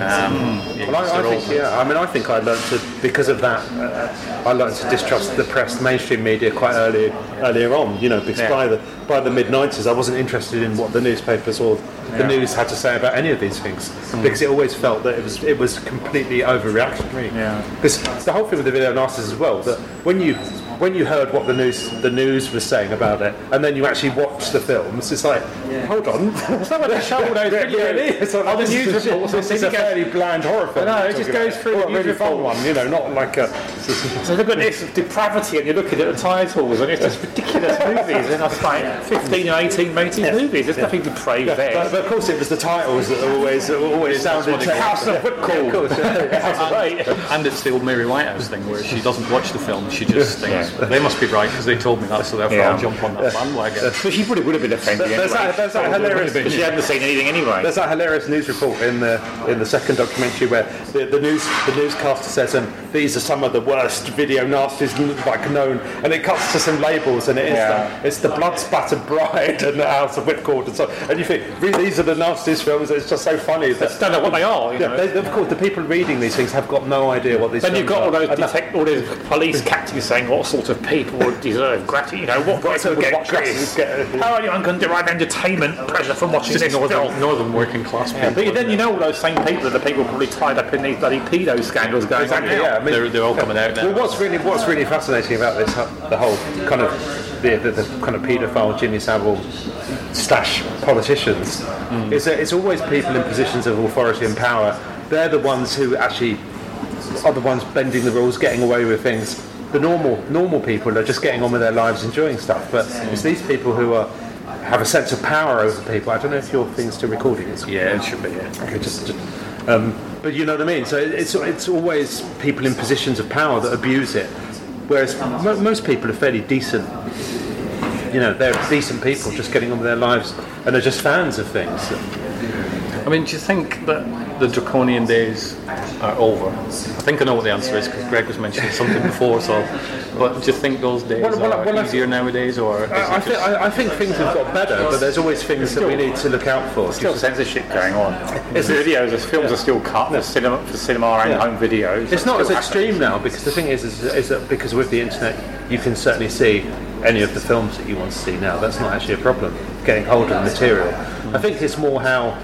Um, yeah, Well, I, I think, yeah. I mean, I think I learned to because of that. Uh, I learned to distrust the press, mainstream media, quite early, earlier on. You know, because Yeah. by the by the mid '90s, I wasn't interested in what the newspapers or the Yeah. news had to say about any of these things because it always felt that it was it was completely overreactionary. Yeah. Because the whole thing with the video nasties as well, that when you when you heard what the news the news was saying about it, and then you actually watch the films, it's like, hold on, It's not when they show all those Yeah, videos. yeah, it's like, Oh, the news reports. This is a fairly bland horror film. I it just goes about. through Or the a really news fun one, you know, not like a. So look at this depravity, and you're looking at the titles, and it's just ridiculous movies, and it's like 15 and 18 rated movies. There's nothing depraved Yeah, there. but, but of course, it was the titles that always always sounded. House of Whipcord. of course, yeah. That's right. And it's the old Mary Whitehouse thing where she doesn't watch the film, she just thinks, Yeah. They must be right because they told me that, so therefore Yeah. I'll jump on that bandwagon. But she probably would have been offended There's anyway. that, there's that Probably hilarious. have been. She hadn't seen anything anyway. There's that hilarious news report in the in the second documentary where the, the news the newscaster says, and these are some of the worst video nasties like known, and it cuts to some labels, and it is Yeah. the, it's the blood spattered bride and the House of Whipcord and so, and you think really these are the nastiest films. It's just so funny that don't know what they are. You yeah, know. they, of course the people reading these things have got no idea what these. Then you've films got all those detect, all those police captains saying what sort of people would deserve gratitude. You know, what person would get watch this? gratitude, How anyone can derive entertainment pleasure from watching this northern, film? northern working class Yeah, people. but then you know all those same people are the people probably tied up in these bloody pedo scandals going Exactly, on yeah. I mean, they're, they're all coming out now. Well, what's really what's really fascinating about this uh, the whole kind of the, the, the kind of paedophile Jimmy Savile stash politicians, hmm. is that it's always people in positions of authority and power. They're the ones who actually are the ones bending the rules, getting away with things. The normal normal people are just getting on with their lives, enjoying stuff. But it's these people who are have a sense of power over people. I don't know if your thing's still recording. It's Yeah, it should be. Yeah. Okay, just, just um, but you know what I mean. So it's it's always people in positions of power that abuse it, whereas mo- most people are fairly decent. You know, they're decent people, just getting on with their lives, and are just fans of things. I mean, do you think that the draconian days are over? I think I know what the answer is because Greg was mentioning something before. So, but do you think those days Well, well, are well, I- easier nowadays, or I, I, think, I, I think things have got better, but there's always things that we need to look out for. Still censorship going on. It's videos, the films are still cut for cinema, for cinema and Yeah. home videos. It's not as Still extreme now because the thing is, is, is that because with the internet, you can certainly see any of the films that you want to see now. That's not actually a problem. Getting hold of the material. Mm. I think it's more how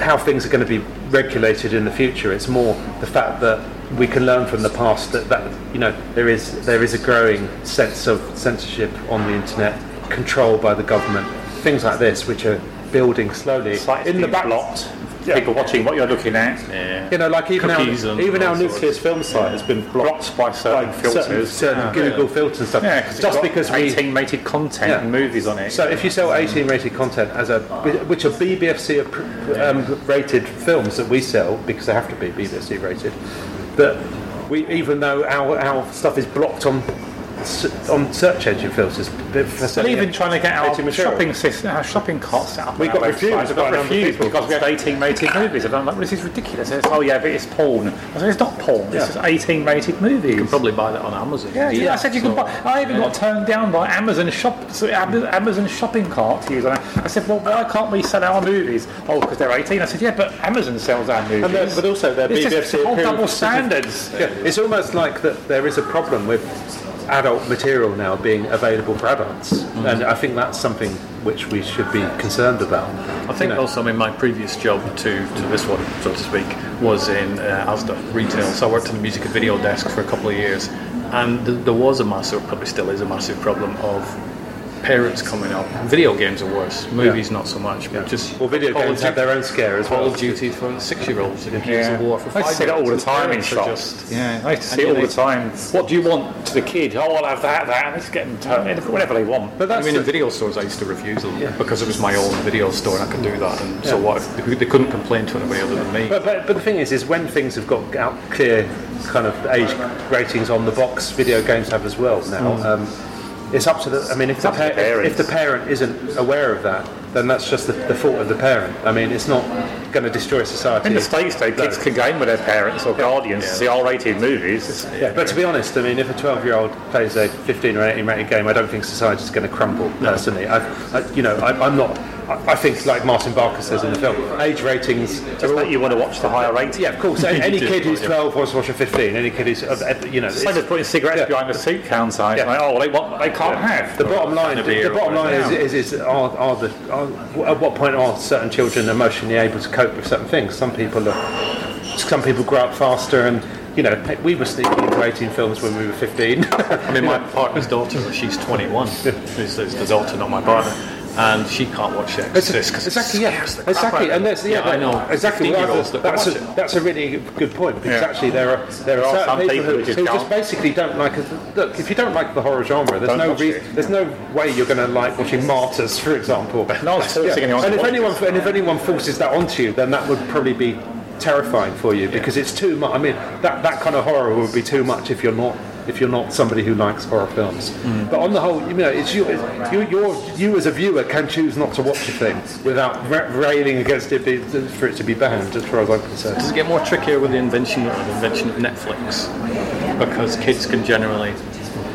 how things are going to be regulated in the future. It's more the fact that we can learn from the past that, that you know there is there is a growing sense of censorship on the internet, control by the government, things like this, which are building slowly Sites in the back. blocked. People watching what you're looking at. yeah. You know, like even our, Cookies and even our nucleus film site has been blocked Blocked by certain by filters. certain, certain Yeah. Google filters and stuff. Yeah, just got because we. 18 rated content Yeah. and movies on it. So if you sell 18 rated content as a, which are BBFC um, rated films that we sell because they have to be BBFC rated, that we even though our, our stuff is blocked on on search engine filters, for But even trying to get our 18 material. shopping system, our shopping cart set up. We on got our refused. We got number refused people. because we had 18 rated movies. And I'm like, well, this is ridiculous. It's, oh yeah, but it's porn. I said, it's not porn. This is 18 rated movies. You can probably buy that on Amazon. Yeah, yeah, I said you So- can buy. I even got turned down by Amazon shop, so Amazon shopping cart to use. on. I said, well, why can't we sell our movies? Oh, because they're 18. I said, yeah, but Amazon sells our movies. And but also they're it's BBFC just whole double standards. Yeah, it's almost like that there is a problem with adult material now being available for adults, Mm. and I think that's something which we should be concerned about. I think also, I mean, my previous job to, to this one, so to speak, was in uh, Asda retail. So I worked in the music and video desk for a couple of years, and th- there was a massive, probably still is a massive problem of parents coming up. Video games are worse. Movies not so much, but just Well, video Call of games have their own scare as Call well. of Duty for six-year-olds and Yeah. of War for I see that all the time in shops. yeah, I used to see it all the time. What do you want to the kid? Oh, I'll have that, that. And they just get them turned whatever they want. But I that's mean, in the- video stores, I used to refuse them because it was my own video store and I could do that. And so what if they they couldn't complain to anybody other than me? But, but, but the thing is, is when things have got out clear kind of age ratings on the box, video games have as well now. Um, it's up to the. I mean, if the, up the if, if the parent isn't aware of that, then that's just the, the fault of the parent. I mean, it's not going to destroy society. In the States, though, kids No. can game with their parents or guardians to see R-rated movies. Yeah, but to be honest, I mean, if a 12-year-old plays a 15 or 18 rated game, I don't think society's going to crumble. Personally, I, I, you know, I, I'm not. I, I think, like Martin Barker says in the film, age ratings Just that you want to watch the higher rating. Yeah, of course. Any, any kid who's 12 wants to watch a 15. Any kid who's, uh, uh, you know, It's like it's- they're putting cigarettes Yeah. behind the seat counter. It's Yeah. like, oh, well, they want, they can't have. the bottom line. The, the bottom line is, whatever. is, is are, are the are, at what point are certain children emotionally able to cope with certain things? Some people are. Some people grow up faster and you know, we were sneaking into 18 films when we were 15. I mean, my partner's daughter, she's 21, is the, the daughter, not my partner, and she can't watch The Exorcist because exactly, yeah, exactly, and there's yeah, I know exactly. Well, 15-year-olds that that's, a, that's a really good point because Yeah. actually there are there are, certain some people, people who, who just who just basically don't like. it. Look, if you don't like the horror genre, there's Don't no watch re- it. there's no way you're going to like watching Martyrs, for example. No one's forcing anyone And if anyone this. and if anyone forces that onto you, then that would probably be terrifying for you because it's too much. I mean, that that kind of horror would be too much if you're not if you're not somebody who likes horror films. Mm. But on the whole, you know, it's you, it's, you, you as a viewer can choose not to watch a thing without ra- railing against it be, for it to be banned, as far as I'm concerned. Does it get more trickier with the invention the invention of Netflix? Because kids can generally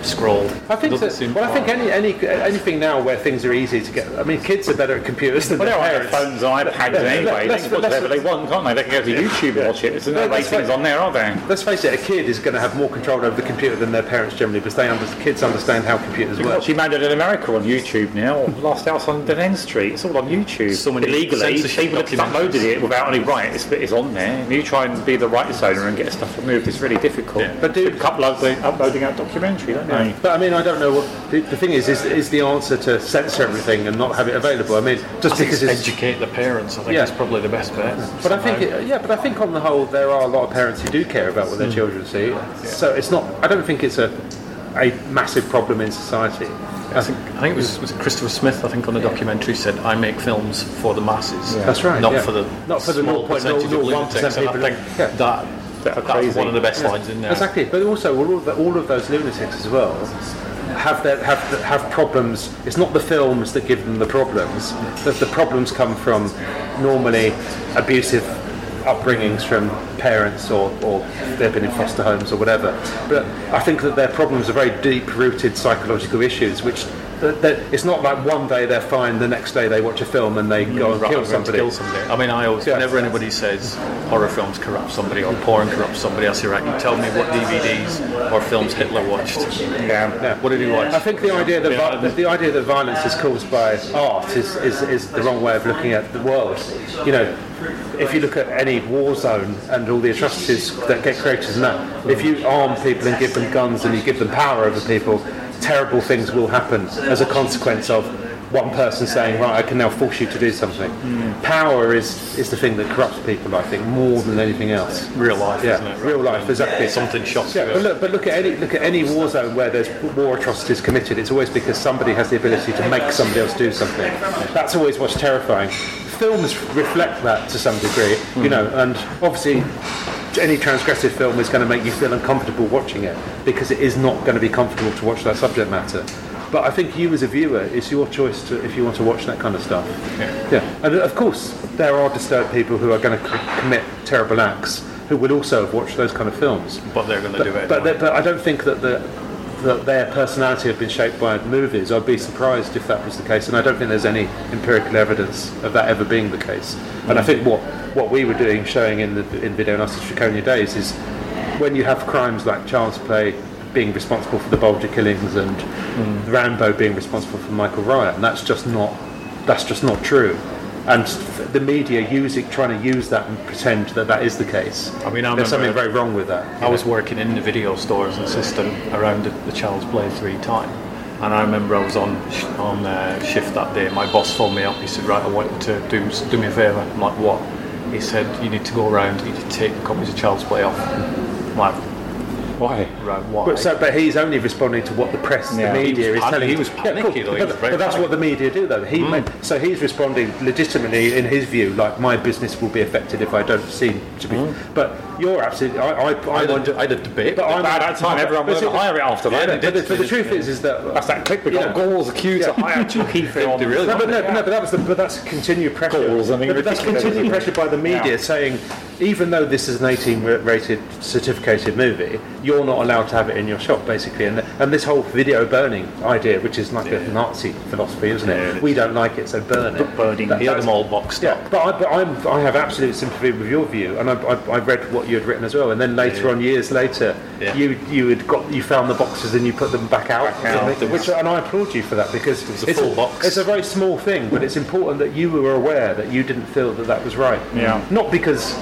scroll. I think Doesn't that, well, I think any, any anything now where things are easy to get. I mean, kids are better at computers than Well, their they're on their parents. phones, iPads, Yeah, anyway. let's- They can watch whatever they want, can't they? They can go to YouTube and watch it. There's no Yeah, that's ratings right. on there, are there? Let's face it, a kid is going to have more control over the computer than their parents generally because they under, kids understand how computers You can work. watch Emanuelle in America on YouTube now. or Last House on Dead Street. It's all on YouTube. So many Illegally, censorship people have uploaded it without any rights, but it's on there. And you try and be the rights owner and get stuff removed, it's really difficult. But do- People upload, uploading out documentary, don't they? But I mean, I don't know what the, the thing is, is. Is the answer to censor everything and not have it available? I mean, just I because it's it's. educate the parents. I think Yeah. it's probably the best bet. But I think, it, yeah, but I think on the whole, there are a lot of parents who do care about what their Mm. children see. So it's not. I don't think it's a a massive problem in society. I think I think it was, was it Christopher Smith. I think on the documentary said, "I make films for the masses, That's right, not yeah. for the Not for the small 0.001% percentage of lunatics." And I people think yeah. that That are that's crazy. one of the best Yeah. lines in there. Exactly, but also all of, the, all of those lunatics as well have their, have have problems. It's not the films that give them the problems. The, the problems come from normally abusive upbringings from parents or, or they've been in foster homes or whatever. But I think that their problems are very deep-rooted psychological issues, which that, that it's not like one day they're fine, the next day they watch a film and they go and kill I'm going to somebody. kill somebody. I mean, I always, Yeah. whenever anybody says horror films corrupt somebody or porn corrupts somebody, I say, right, you tell me what DVDs or films Hitler watched. Yeah. Yeah. What did he watch? I think the idea that vi- the, the idea that violence is caused by art is, is, is the wrong way of looking at the world. You know, if you look at any war zone and all the atrocities that get created in that, if you arm people and give them guns and you give them power over people, terrible things will happen as a consequence of one person saying, right, I can now force you to do something. Hmm. Power is, is the thing that corrupts people, I think, more than anything else. Real life, Yeah, isn't it? real life, exactly. Something shocks Yeah, you. but look, but look at any look at any war zone where there's war atrocities committed. It's always because somebody has the ability to make somebody else do something. That's always what's terrifying. Films reflect that to some degree, you hmm. know, and obviously. Any transgressive film is going to make you feel uncomfortable watching it because it is not going to be comfortable to watch that subject matter. But I think you, as a viewer, it's your choice to if you want to watch that kind of stuff. Yeah, yeah. and uh, of course there are disturbed people who are going to c- commit terrible acts who will also have watched those kind of films. But they're going to But, do it. but, anyway. but I don't think that the that their personality have been shaped by movies. I'd be surprised if that was the case, and I don't think there's any empirical evidence of that ever being the case. And I think what what we were doing, showing in the in video nasty Draconian days, is when you have crimes like Child's Play being responsible for the Bulger killings and mm. Rambo being responsible for Michael Ryan, that's just not that's just not true. And the media using trying to use that and pretend that that is the case. I mean, I there's something very wrong with that. I was working in the video stores and system around the, the Child's Play 3 time. And I remember I was on on uh, shift that day. My boss phoned me up. He said, "Right, I want you to do do me a favour." I'm like, "What?" He said, "You need to go around. You need to take the copies of Child's Play off." I'm like, Why? right, why? But, so, but he's only responding to what the press, Yeah. the media is telling. he was Yeah, panicky, cool. though, he was But, but that's what the media do, though. He mm. made, so he's responding legitimately in his view, like my business will be affected if I don't seem to be. Mm. But you're absolutely. I, I, I, I had, a, I had a debate. But I'm, At that time, everyone but wanted to oh, hire it after that. But, but, the, but the truth is, is that That's that clip we got. Yeah. Galls accused of hire Chucky. They no, but, no, but but that was the, but that's continued pressure. Calls, I mean, but that's continued pressure by the media Yeah. saying, even though this is an 18-rated certificated movie, you're not allowed to have it in your shop, basically. And and this whole video burning idea, which is like a Nazi philosophy, isn't it? Yeah, we don't like it, so burn it. burning. That- he had that's- them all boxed up. yeah, but, I, but I'm, I have absolute sympathy with your view, and I, I, I read what you had written as well. And then later on, years later, Yeah. you you had got you found the boxes and you put them back out, Back out. which and I applaud you for that because was a it's full box. It's a very small thing, but it's important that you were aware that you didn't feel that that was right. Yeah. Not because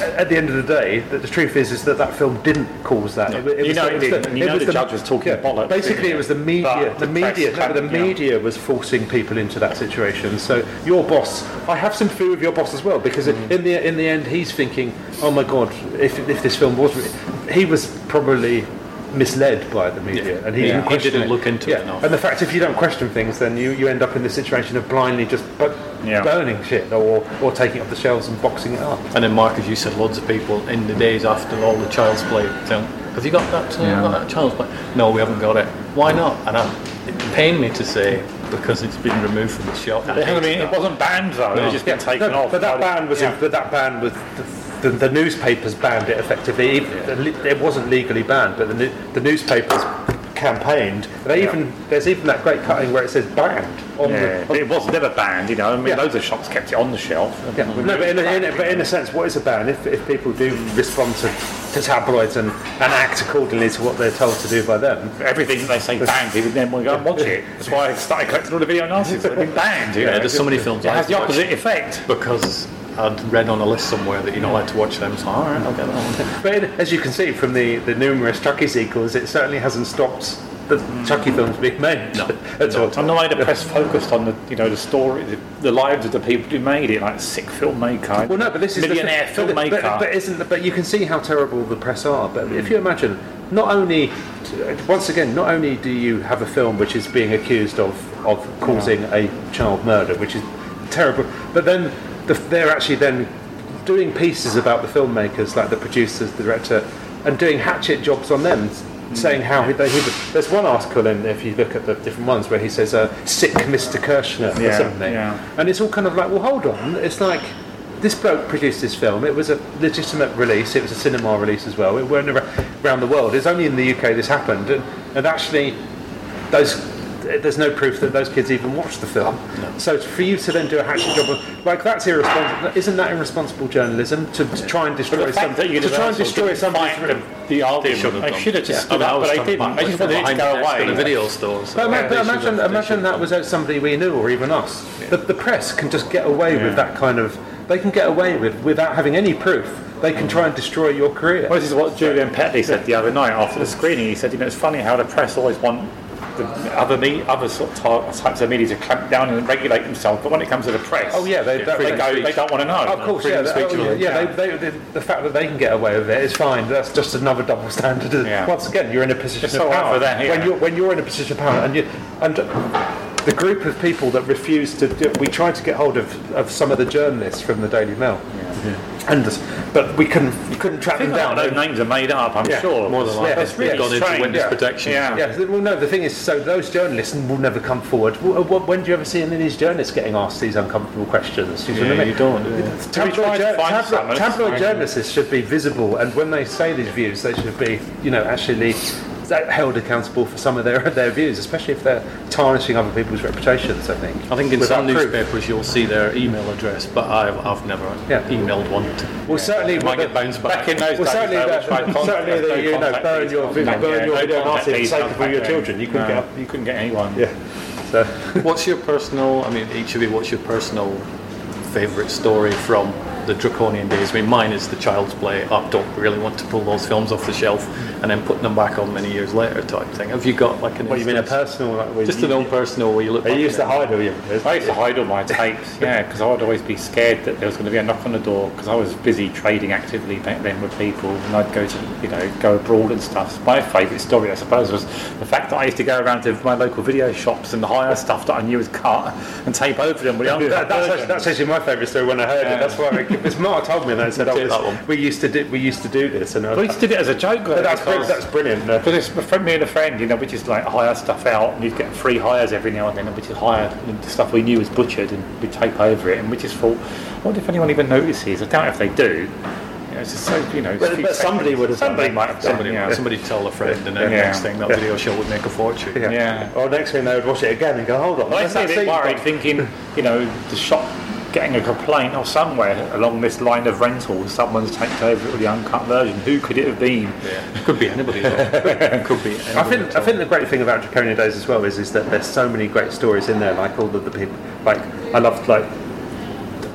at the end of the day, that the truth is is that that film didn't cause that. No. It, it You was know the- it was didn't. You know the judge was talking bollocks, Basically, it was the media. The, the media. No, the yeah. media was forcing people into that situation. So your boss, I have sympathy with your boss as well because Mm. in the in the end, he's thinking, oh my god, if if this film was, he was probably misled by the media and he Yeah, didn't he didn't it. look into it enough. And the fact if you don't question things, then you, you end up in the situation of blindly just bu- Yeah. burning shit or, or taking it off the shelves and boxing it up. And then, Mark, as you said, loads of people in the days after all the Child's Play saying, Have you got that, uh, Yeah. got that Child's Play? No, we haven't got it. Why not? And I, it pained me to say, because it's been removed from the shop. I mean, it wasn't banned though. No. It's just been Yeah, taken no, off. But that ban was, Yeah. but that ban was the, the, the newspapers banned it effectively. Even- It wasn't legally banned, but the, the newspapers campaigned. They Yeah. even there's even that great cutting where it says banned on Yeah, the. but it was never banned, you know. I mean, Yeah. loads of shops kept it on the shelf. Yeah, no, but in, a, in a, but in a sense, what is a ban? If, if people do respond to, to tabloids and, and act accordingly to what they're told to do by them, Everything that they say banned, people then want to go and watch it. That's why I started collecting all the video nasties. They've been banned. you Yeah, know. there's so many films It has the opposite effect. Because I'd read on a list somewhere that you're not allowed to watch them, so alright, I'll get that one. But as you can see from the, the numerous Chucky sequels, it certainly hasn't stopped the Chucky films being made No. at all. And the way the press focused on the, you know, the story, the, the lives of the people who made it, like sick filmmaker, Well, no, but this is millionaire thing- but- filmmaker. But, but isn't? But you can see how terrible the press are. But if you imagine, not only, once again, not only do you have a film which is being accused of of causing a child murder, which is terrible, but then the, they're actually then doing pieces about the filmmakers, like the producers, the director, and doing hatchet jobs on them. Saying how he, they, he, there's one article in if you look at the different ones where he says uh, "sick Mr. Kirschner" or Yeah, something, yeah. and it's all kind of like, well, hold on, it's like this bloke produced this film. It was a legitimate release. It was a cinema release as well. It went around the world. It's only in the UK this happened, and, and actually, those there's no proof that those kids even watched the film. So for you to then do a hatchet job, of, like that's irresponsible. Isn't that irresponsible journalism to, to try and destroy the fact some, that to try and destroy didn't somebody's the, the argument, should have they done. should have just Yeah. stood I mean, I up, but they trying to didn't. find They just wanted it to behind go the away. in the video stores. But, ima- Yeah, but imagine, have- imagine that was as somebody we knew, or even us. The, the press can just get away Yeah. with that kind of. They can get away with without having any proof. They can try and destroy your career. Well, this is what Julian Petley said the other night after the screening. He said, you know, it's funny how the press always want the other me, other sort of types of media to clamp down and regulate themselves, but when it comes to the press, Oh yeah, they, they go, they don't want to know. Of course, yeah, oh, yeah, yeah. They, they, the, the fact that they can get away with it is fine. That's just another double standard. Yeah. Once again, you're in a position It's of power. that, yeah. When you're when you're in a position of power, and you and the group of people that refused to, do, we tried to get hold of, of some of the journalists from the Daily Mail, and but we couldn't we couldn't track I think them down. lot those names are made up, I'm Yeah, sure. more than likely. Yeah, It's really Gone into strange. witness yeah. protection. Yeah. Yeah, well, no. The thing is, so those journalists will never come forward. W- w- When do you ever see any of these journalists getting asked these uncomfortable questions? Do you know what I Yeah, mean? you don't, yeah. Tabloid, We tried to jour- find tabloid- some, and it's tabloid journalists should be visible, and when they say these views, they should be, you know, actually held accountable for some of their their views, especially if they're tarnishing other people's reputations. I think. I think in Without some proof. newspapers you'll see their email address, but I've, I've never Yeah. emailed one. Well, certainly, Might get bounced back. Back in those Well, certainly, that, contact- certainly, no you know, burn your video, burn yeah, your video nasty for the your children. You couldn't No, get, you couldn't get anyone. yeah. So. What's your personal? I mean, each of you, what's your personal favourite story from the draconian days? I mean, mine is the Child's Play. I don't really want to pull those films off the shelf and then put them back on many years later, type thing. Have you got like an? What you mean a personal? Like, Just you, an own personal where you look. Are you back used to hide all your I used to hide all my tapes, yeah, because I would always be scared that there was going to be a knock on the door because I was busy trading actively back then with people, and I'd go to, you know, go abroad and stuff. My favourite story, I suppose, was the fact that I used to go around to my local video shops and hire stuff that I knew was cut and tape over them with the That, uncut that's, actually, that's actually my favourite story when I heard Yeah. it. That's why because Mark told me and I said, "Oh, this, that one. we used to do we used to do this." And I, We used to do it as a joke. though, that's because- brilliant. That's brilliant. Because it's a me and a friend, you know, we just like hire stuff out, and you'd get free hires every now and then, and we just hire the stuff we knew was butchered, and we'd tape over it, and we just thought, "What if anyone even notices. I doubt if they do. You know, it's just so, you know. But- but somebody would have Somebody that. might have done. Somebody, yeah. somebody tell a friend, and then Yeah. next thing that Yeah. video show would make a fortune. Yeah. Yeah. Or next thing they would watch it again and go, "Hold on." I let's a bit worried, thinking, you know, the shop getting a complaint or somewhere along this line of rental, someone's taken over the uncut version. Who could it have been? Yeah. Could be anybody. though. Could be. Anybody I think I think the great thing about Draconian Days as well is is that there's so many great stories in there. Like all of the people, like I loved like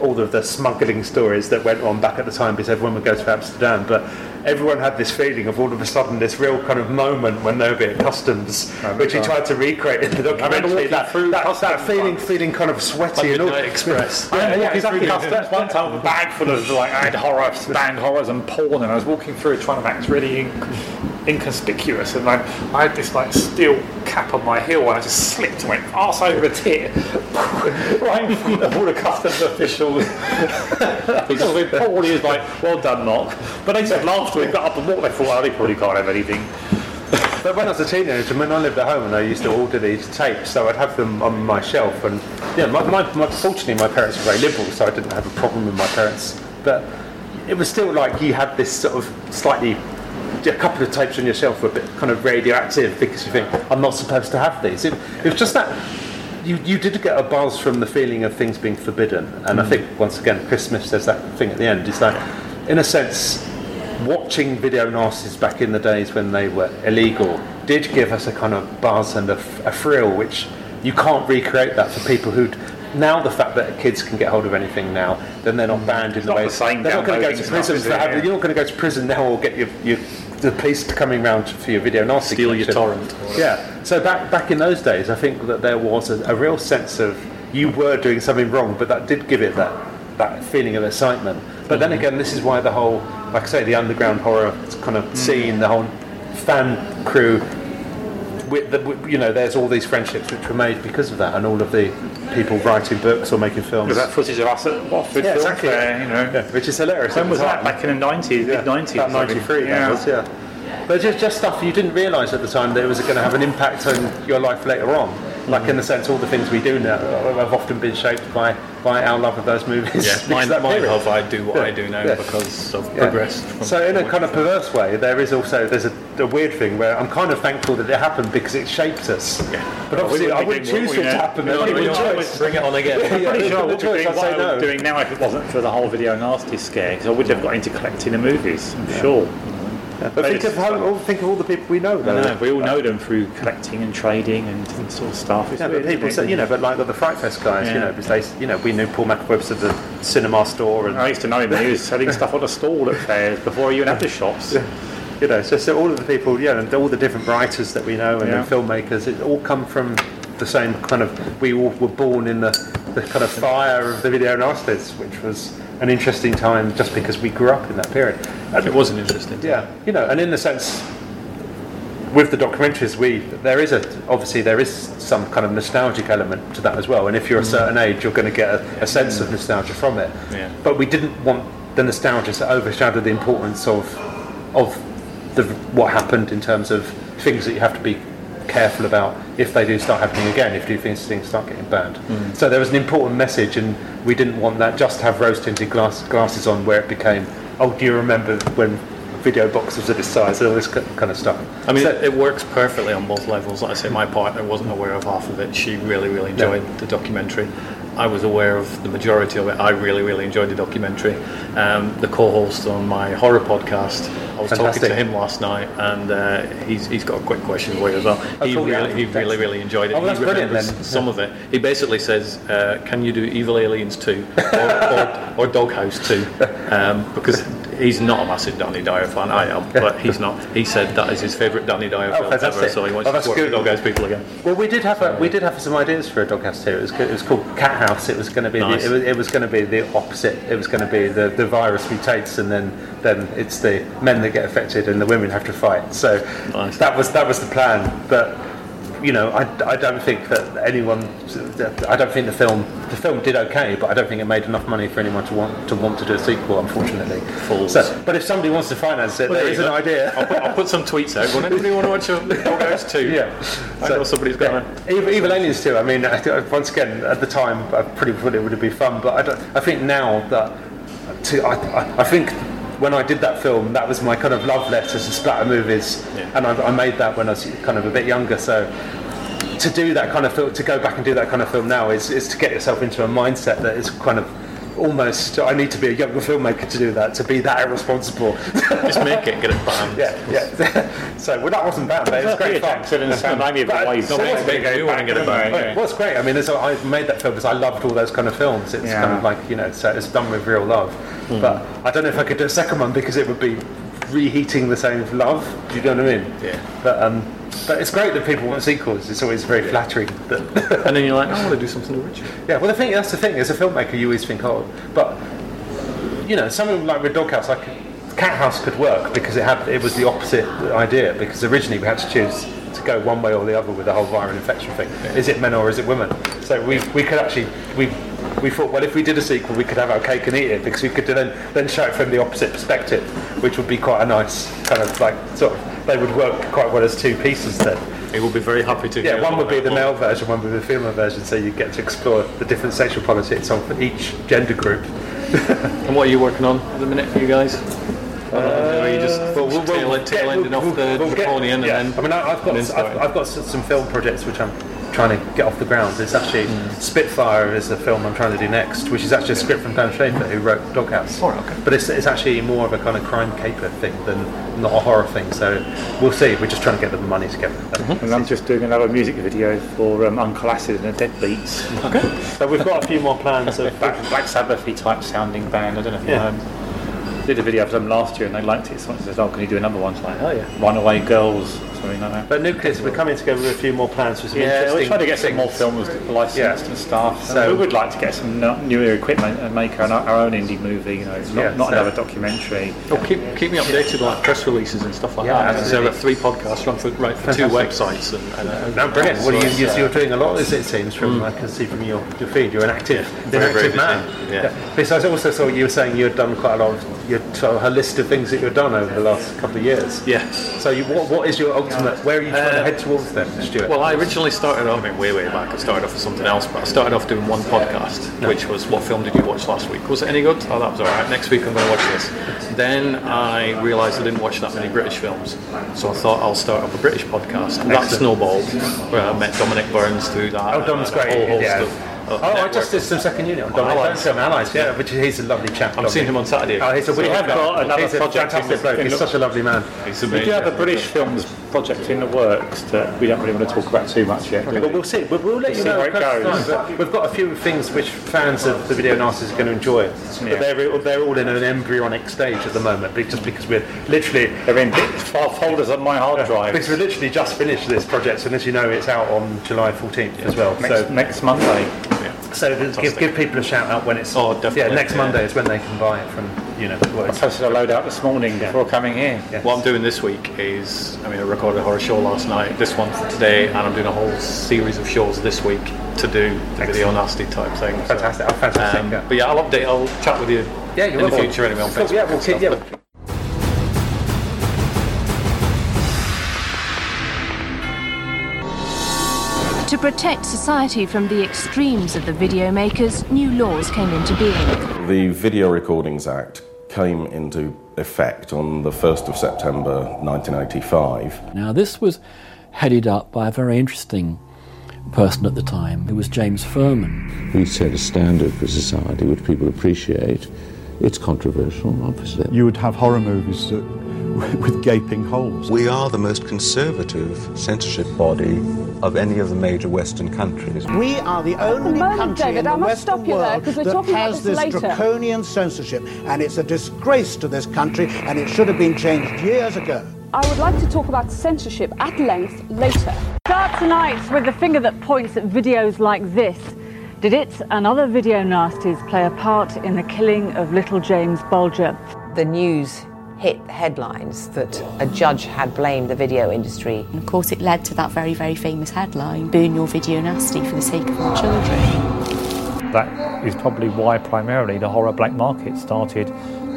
all of the smuggling stories that went on back at the time because everyone would go to Amsterdam. But everyone had this feeling of all of a sudden this real kind of moment when they were at customs, which he tried to recreate in the documentary. That, that, that customs, feeling, feeling kind of sweaty and all. Express. Yeah, yeah, exactly. That's one time with a bag full of like I had horror, banned horrors and porn, and I was walking through trying to act really inc- inconspicuous, and like I had this like steel cap on my heel, and I just slipped and went arse over a tit, right in front of all the customs officials. Because he was like, "Well done, Mark," but they said after we got up and walked, they thought, "Oh, they probably can't have anything." But when I was a teenager, when I lived at home and I used to order these tapes, so I'd have them on my shelf. And yeah, my, my, my, fortunately, my parents were very liberal, so I didn't have a problem with my parents. But it was still like you had this sort of slightly. A couple of tapes on your shelf were a bit kind of radioactive because you think I'm not supposed to have these. It, it was just that you, you did get a buzz from the feeling of things being forbidden, and I think once again Chris Smith says that thing at the end is that, in a sense, watching video nasties back in the days when they were illegal did give us a kind of buzz and a thrill, which you can't recreate that for people who'd. Now the fact that kids can get hold of anything now, then they're not banned in the way the they're not going to go to prison for having. Yeah. You're not going to go to prison now or get your, your the police coming round for your video nasty. Steal your torrent. Yeah. So back back in those days, I think that there was a, a real sense of you were doing something wrong, but that did give it that that feeling of excitement. But then mm-hmm. again, this is why the whole, like I say, the underground horror kind of scene, the whole fan crew. With the, you know, there's all these friendships which were made because of that, and all of the people writing books or making films. Was that footage of us at Watford Yeah, exactly. Fair, you know? Yeah, which is hilarious. When was that? Back in the 90s, mid 90s? About 93, that was, yeah. But just, just stuff you didn't realise at the time that it was going to have an impact on your life later on. Like in the sense, all the things we do now have often been shaped by, by our love of those movies. Yeah, because mine, of that mine period. of I do what Yeah, I do now yeah. because I've progressed. From So in a kind of perverse way, there is also there's a, a weird thing where I'm kind of thankful that it happened because it shaped us. But obviously, we I wouldn't choose it to happen. We If wouldn't given be the doing choice. Bring it on again. I'm pretty sure I would be doing what say I was no. doing now if it wasn't for the whole video nasty scare, because I would have got into collecting the movies, I'm sure. But think of how, all- think of all the people we know. Though. know, we all know them through collecting and trading and, and sort of stuff. It's Yeah, but people say, you know, but like the Fright Fest guys, you know, because they, you know, we knew Paul McEvoy at the cinema store, and I used to know him he was selling stuff on the stall at fairs before he even had the shops. you know, so, so all of the people, yeah, and all the different writers that we know and Yeah. the filmmakers, it all come from the same kind of. We all were born in the, the kind of fire of the video nasties, which was an interesting time just because we grew up in that period. And, It was an interesting. yeah, you know, and in the sense with the documentaries, we there is a obviously there is some kind of nostalgic element to that as well. And if you're a mm. certain age, you're going to get a, a sense of mm. nostalgia from it. Yeah. But we didn't want the nostalgia to overshadow the importance of of the what happened in terms of things that you have to be careful about if they do start happening again, if these things start getting banned. Mm. So there was an important message, and we didn't want that just to have rose tinted glass, glasses on where it became, oh, do you remember when video boxes are this size, all this kind of stuff. I mean, So- it, it works perfectly on both levels. Like I say, my partner wasn't aware of half of it. She really, really enjoyed the documentary. I was aware of the majority of it. I really, really enjoyed the documentary. Um, the co-host on my horror podcast, I was talking to him last night, and uh, he's, he's got a quick question for you as well. He really, he really, really enjoyed it. Oh, well, he remembers some of it. He basically says, uh, "Can you do Evil Aliens 2 or, or, or Doghouse 2? Um, because he's not a massive Danny Dyer fan. I am, but he's not. He said that is his favourite Danny Dyer Oh, film ever, fantastic. so he wants Oh, to with. Doghouse people again. Well, we did have a, we did have some ideas for a doghouse too. It was, it was called Cat House. It was going to be Nice. the, it was, it was going to be the opposite. It was going to be the, the virus mutates and then then it's the men that get affected and the women have to fight. So Nice. that was that was the plan. But you know, I, I don't think that anyone. I don't think the film the film did okay, but I don't think it made enough money for anyone to want to want to do a sequel. Unfortunately. Fools. So, but if somebody wants to finance it, Well, there there is an go. idea. I'll put, I'll put some tweets out. Will anybody want to watch a Doghouse 2? Yeah. I know somebody's got yeah. Evil, Evil Aliens too. I mean, once again, at the time, I pretty thought it would have been fun, but I, don't, I think now that to, I, I, I think when I did that film, that was my kind of love letter to splatter movies, Yeah. and I, I made that when I was kind of a bit younger. So to do that kind of film, to go back and do that kind of film now is, is to get yourself into a mindset that is kind of almost. I need to be a younger filmmaker to do that. To be that irresponsible. Just make it, get it banned. Yeah, yeah. so well, that wasn't bad. But it was great fun. Jackson and maybe a bit But- ways. so No, what's- make it, you wanna get it banned, Well, yeah. What's great? I mean, it's, I made that film because I loved all those kind of films. It's Yeah. kind of like you know, so it's done with real love. But I don't know if I could do a second one because it would be reheating the same love. Do you know what I mean? Yeah. But um, but it's great that people want sequels. It's always very flattering. That And then you're like, I want to do something original. yeah. Well, the thing that's the thing. As a filmmaker, you always think, oh, but you know, something like with Doghouse, like Cat House could work because it had it was the opposite idea. Because originally we had to choose to go one way or the other with the whole viral infection thing. Is it men or is it women? So we we could actually we. We thought, well, if we did a sequel, we could have our cake and eat it because we could then then show it from the opposite perspective, which would be quite a nice kind of like sort of they would work quite well as two pieces then. It will be very happy to. Yeah, hear one would be the male version, one would be the female version, so you get to explore the different sexual politics of each gender group. And what are you working on at the minute for you guys? are you just Uh, Well, we'll- tail, we'll tail get- ending we'll- off the we'll get- Napoleon yeah. and then. I mean, I- I've got I've. I've got some film projects which I'm trying to get off the ground. It's actually Spitfire is the film I'm trying to do next, which is actually a script from Dan Schaufer who wrote Doghouse. Oh, okay. But it's, it's actually more of a kind of crime caper thing than not a horror thing. So we'll see. We're just trying to get the money together. And I'm just doing another music video for um, Uncle Acid and the Deadbeats. Okay. So we've got a few more plans of Black, Black Sabbathy type sounding band. I don't know if Yeah. you know. Did a video for them last year and they liked it. so Someone says, "Oh, can you do another one?" It's like, "Oh yeah, Runaway Girls," something like that. But Nucleus, we're coming together with a few more plans for some Yeah, interesting we're trying to get some more films licensed Yeah. and stuff. So- So we would like to get some newer equipment and make our, our own indie movie. You know, not, Yeah, not so- another documentary. Oh, keep, keep me updated on like press releases and stuff like Yeah, that. Because there are three podcasts run for right for two websites and, and uh, No, brilliant. Well, so you, it's, you, you're doing a lot, as it seems, from I can see from your, your feed. You're an active, you're an very, active very man. busy. Yeah. Because I also saw you were saying you had done quite a lot of your sort of a list of things that you've done over the last couple of years. Yeah. So, you, what, what is your ultimate? Where are you trying to Uh, head towards then, Stuart? Well, I originally started off, I mean, way, way back, I started off with something else, but I started off doing one podcast, which was What Film Did You Watch Last Week? Was it any good? Oh, that was alright. Next week I'm going to watch this. Then I realised I didn't watch that many British films, so I thought I'll start up a British podcast. And that snowballed, where I met Dominic Burns through that. Oh, Dom's great. whole host yeah. of- of oh, I just did some second unit on Dominic Allies. Burns film Allies. Yeah, which he's a lovely chap. I'm seeing him on Saturday. Oh, he's a We have got another he's project in fantastic bloke. He's such a lovely man. He's We amazing. do have a British films project in the works that we don't really want to talk about too much yet. do But we? we'll see. We'll, we'll let you See know. where it goes. time. We've got a few things which fans of the video nasties are going to enjoy. Yeah. But they're they're all in an embryonic stage at the moment, just because we're literally They're in folders on my hard drive. because we literally just finished this project, and as you know, it's out on July 14th as well. Next, so next Monday. so give, give people a shout out when it's Oh, definitely, yeah next yeah. Monday is when they can buy it from you know. Well, I posted a load out this morning before coming here. Yeah. What I'm doing this week is, I mean, I recorded a horror show last night, this one for today, and I'm doing a whole series of shows this week to do the video nasty type thing. So, fantastic! Oh, fantastic! um, yeah. but yeah, I'll update. I'll chat with you Yeah, you're in the future anyway on Facebook. Yeah, we'll and keep, stuff. yeah, To protect society from the extremes of the video makers, new laws came into being. The Video Recordings Act came into effect on the 1st of September 1985. Now, this was headed up by a very interesting person at the time. It was James Ferman. We set a standard for society which people appreciate. It's controversial, obviously. You would have horror movies that, with gaping holes. We are the most conservative censorship body of any of the major Western countries. We are the only moment, country David, in the I must Western stop you there, world 'cause we're that has this this later. draconian censorship, and it's a disgrace to this country, and it should have been changed years ago. I would like to talk about censorship at length later. Start tonight with the finger that points at videos like this. Did it and other video nasties play a part in the killing of little James Bulger? The news hit the headlines that a judge had blamed the video industry. And of course, it led to that very, very famous headline burn your video nasty for the sake of our children. That is probably why primarily the horror black market started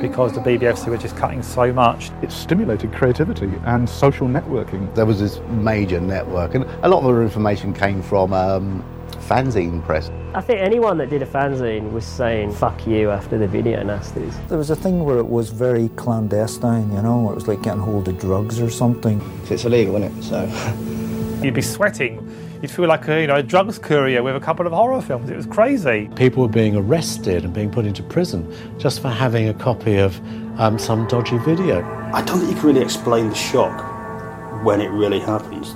because the BBFC were just cutting so much. It stimulated creativity and social networking. There was this major network, and a lot of the information came from um, fanzine press. I think anyone that did a fanzine was saying fuck you after the video nasties. There was a thing where it was very clandestine, you know, it was like getting hold of drugs or something. It's illegal, isn't it? So You'd be sweating You'd feel like a, you know, a drugs courier with a couple of horror films. It was crazy. People were being arrested and being put into prison just for having a copy of um, some dodgy video. I don't think you can really explain the shock when it really happens.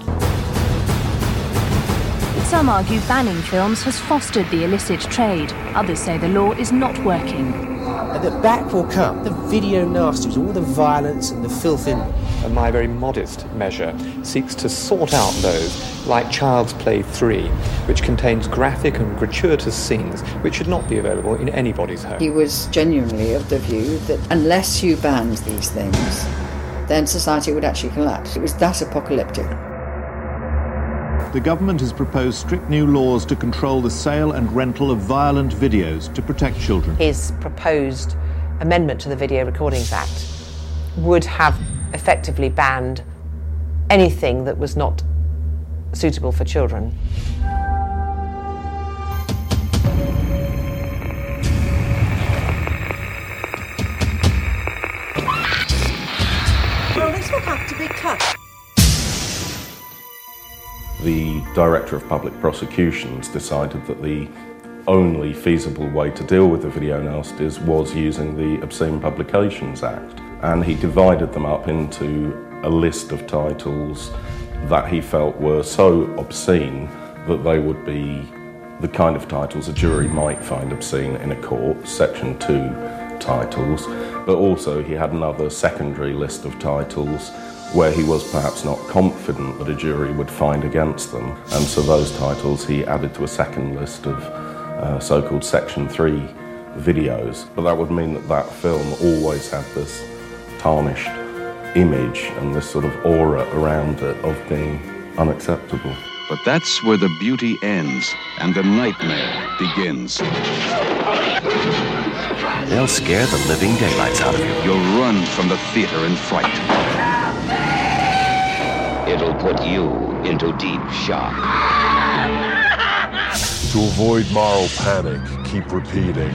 Some argue banning films has fostered the illicit trade. Others say the law is not working. And that back will come the video nasties, all the violence and the filth in. And my very modest measure seeks to sort out those, like Child's Play 3, which contains graphic and gratuitous scenes which should not be available in anybody's home. He was genuinely of the view that unless you banned these things, then society would actually collapse. It was that apocalyptic. The government has proposed strict new laws to control the sale and rental of violent videos to protect children. His proposed amendment to the Video Recordings Act would have effectively banned anything that was not suitable for children. Well, this will have to be cut. The Director of Public Prosecutions decided that the only feasible way to deal with the video nasties was using the Obscene Publications Act. And he divided them up into a list of titles that he felt were so obscene that they would be the kind of titles a jury might find obscene in a court, Section 2 titles. But also, he had another secondary list of titles where he was perhaps not confident that a jury would find against them. And so those titles he added to a second list of uh, so called Section 3 videos. But that would mean that that film always had this tarnished image and this sort of aura around it of being unacceptable. But that's where the beauty ends and the nightmare begins. They'll scare the living daylights out of you. You'll run from the theater in fright. It'll put you into deep shock. To avoid moral panic, keep repeating.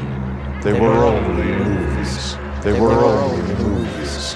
They, were, only movies. They, were, only movies.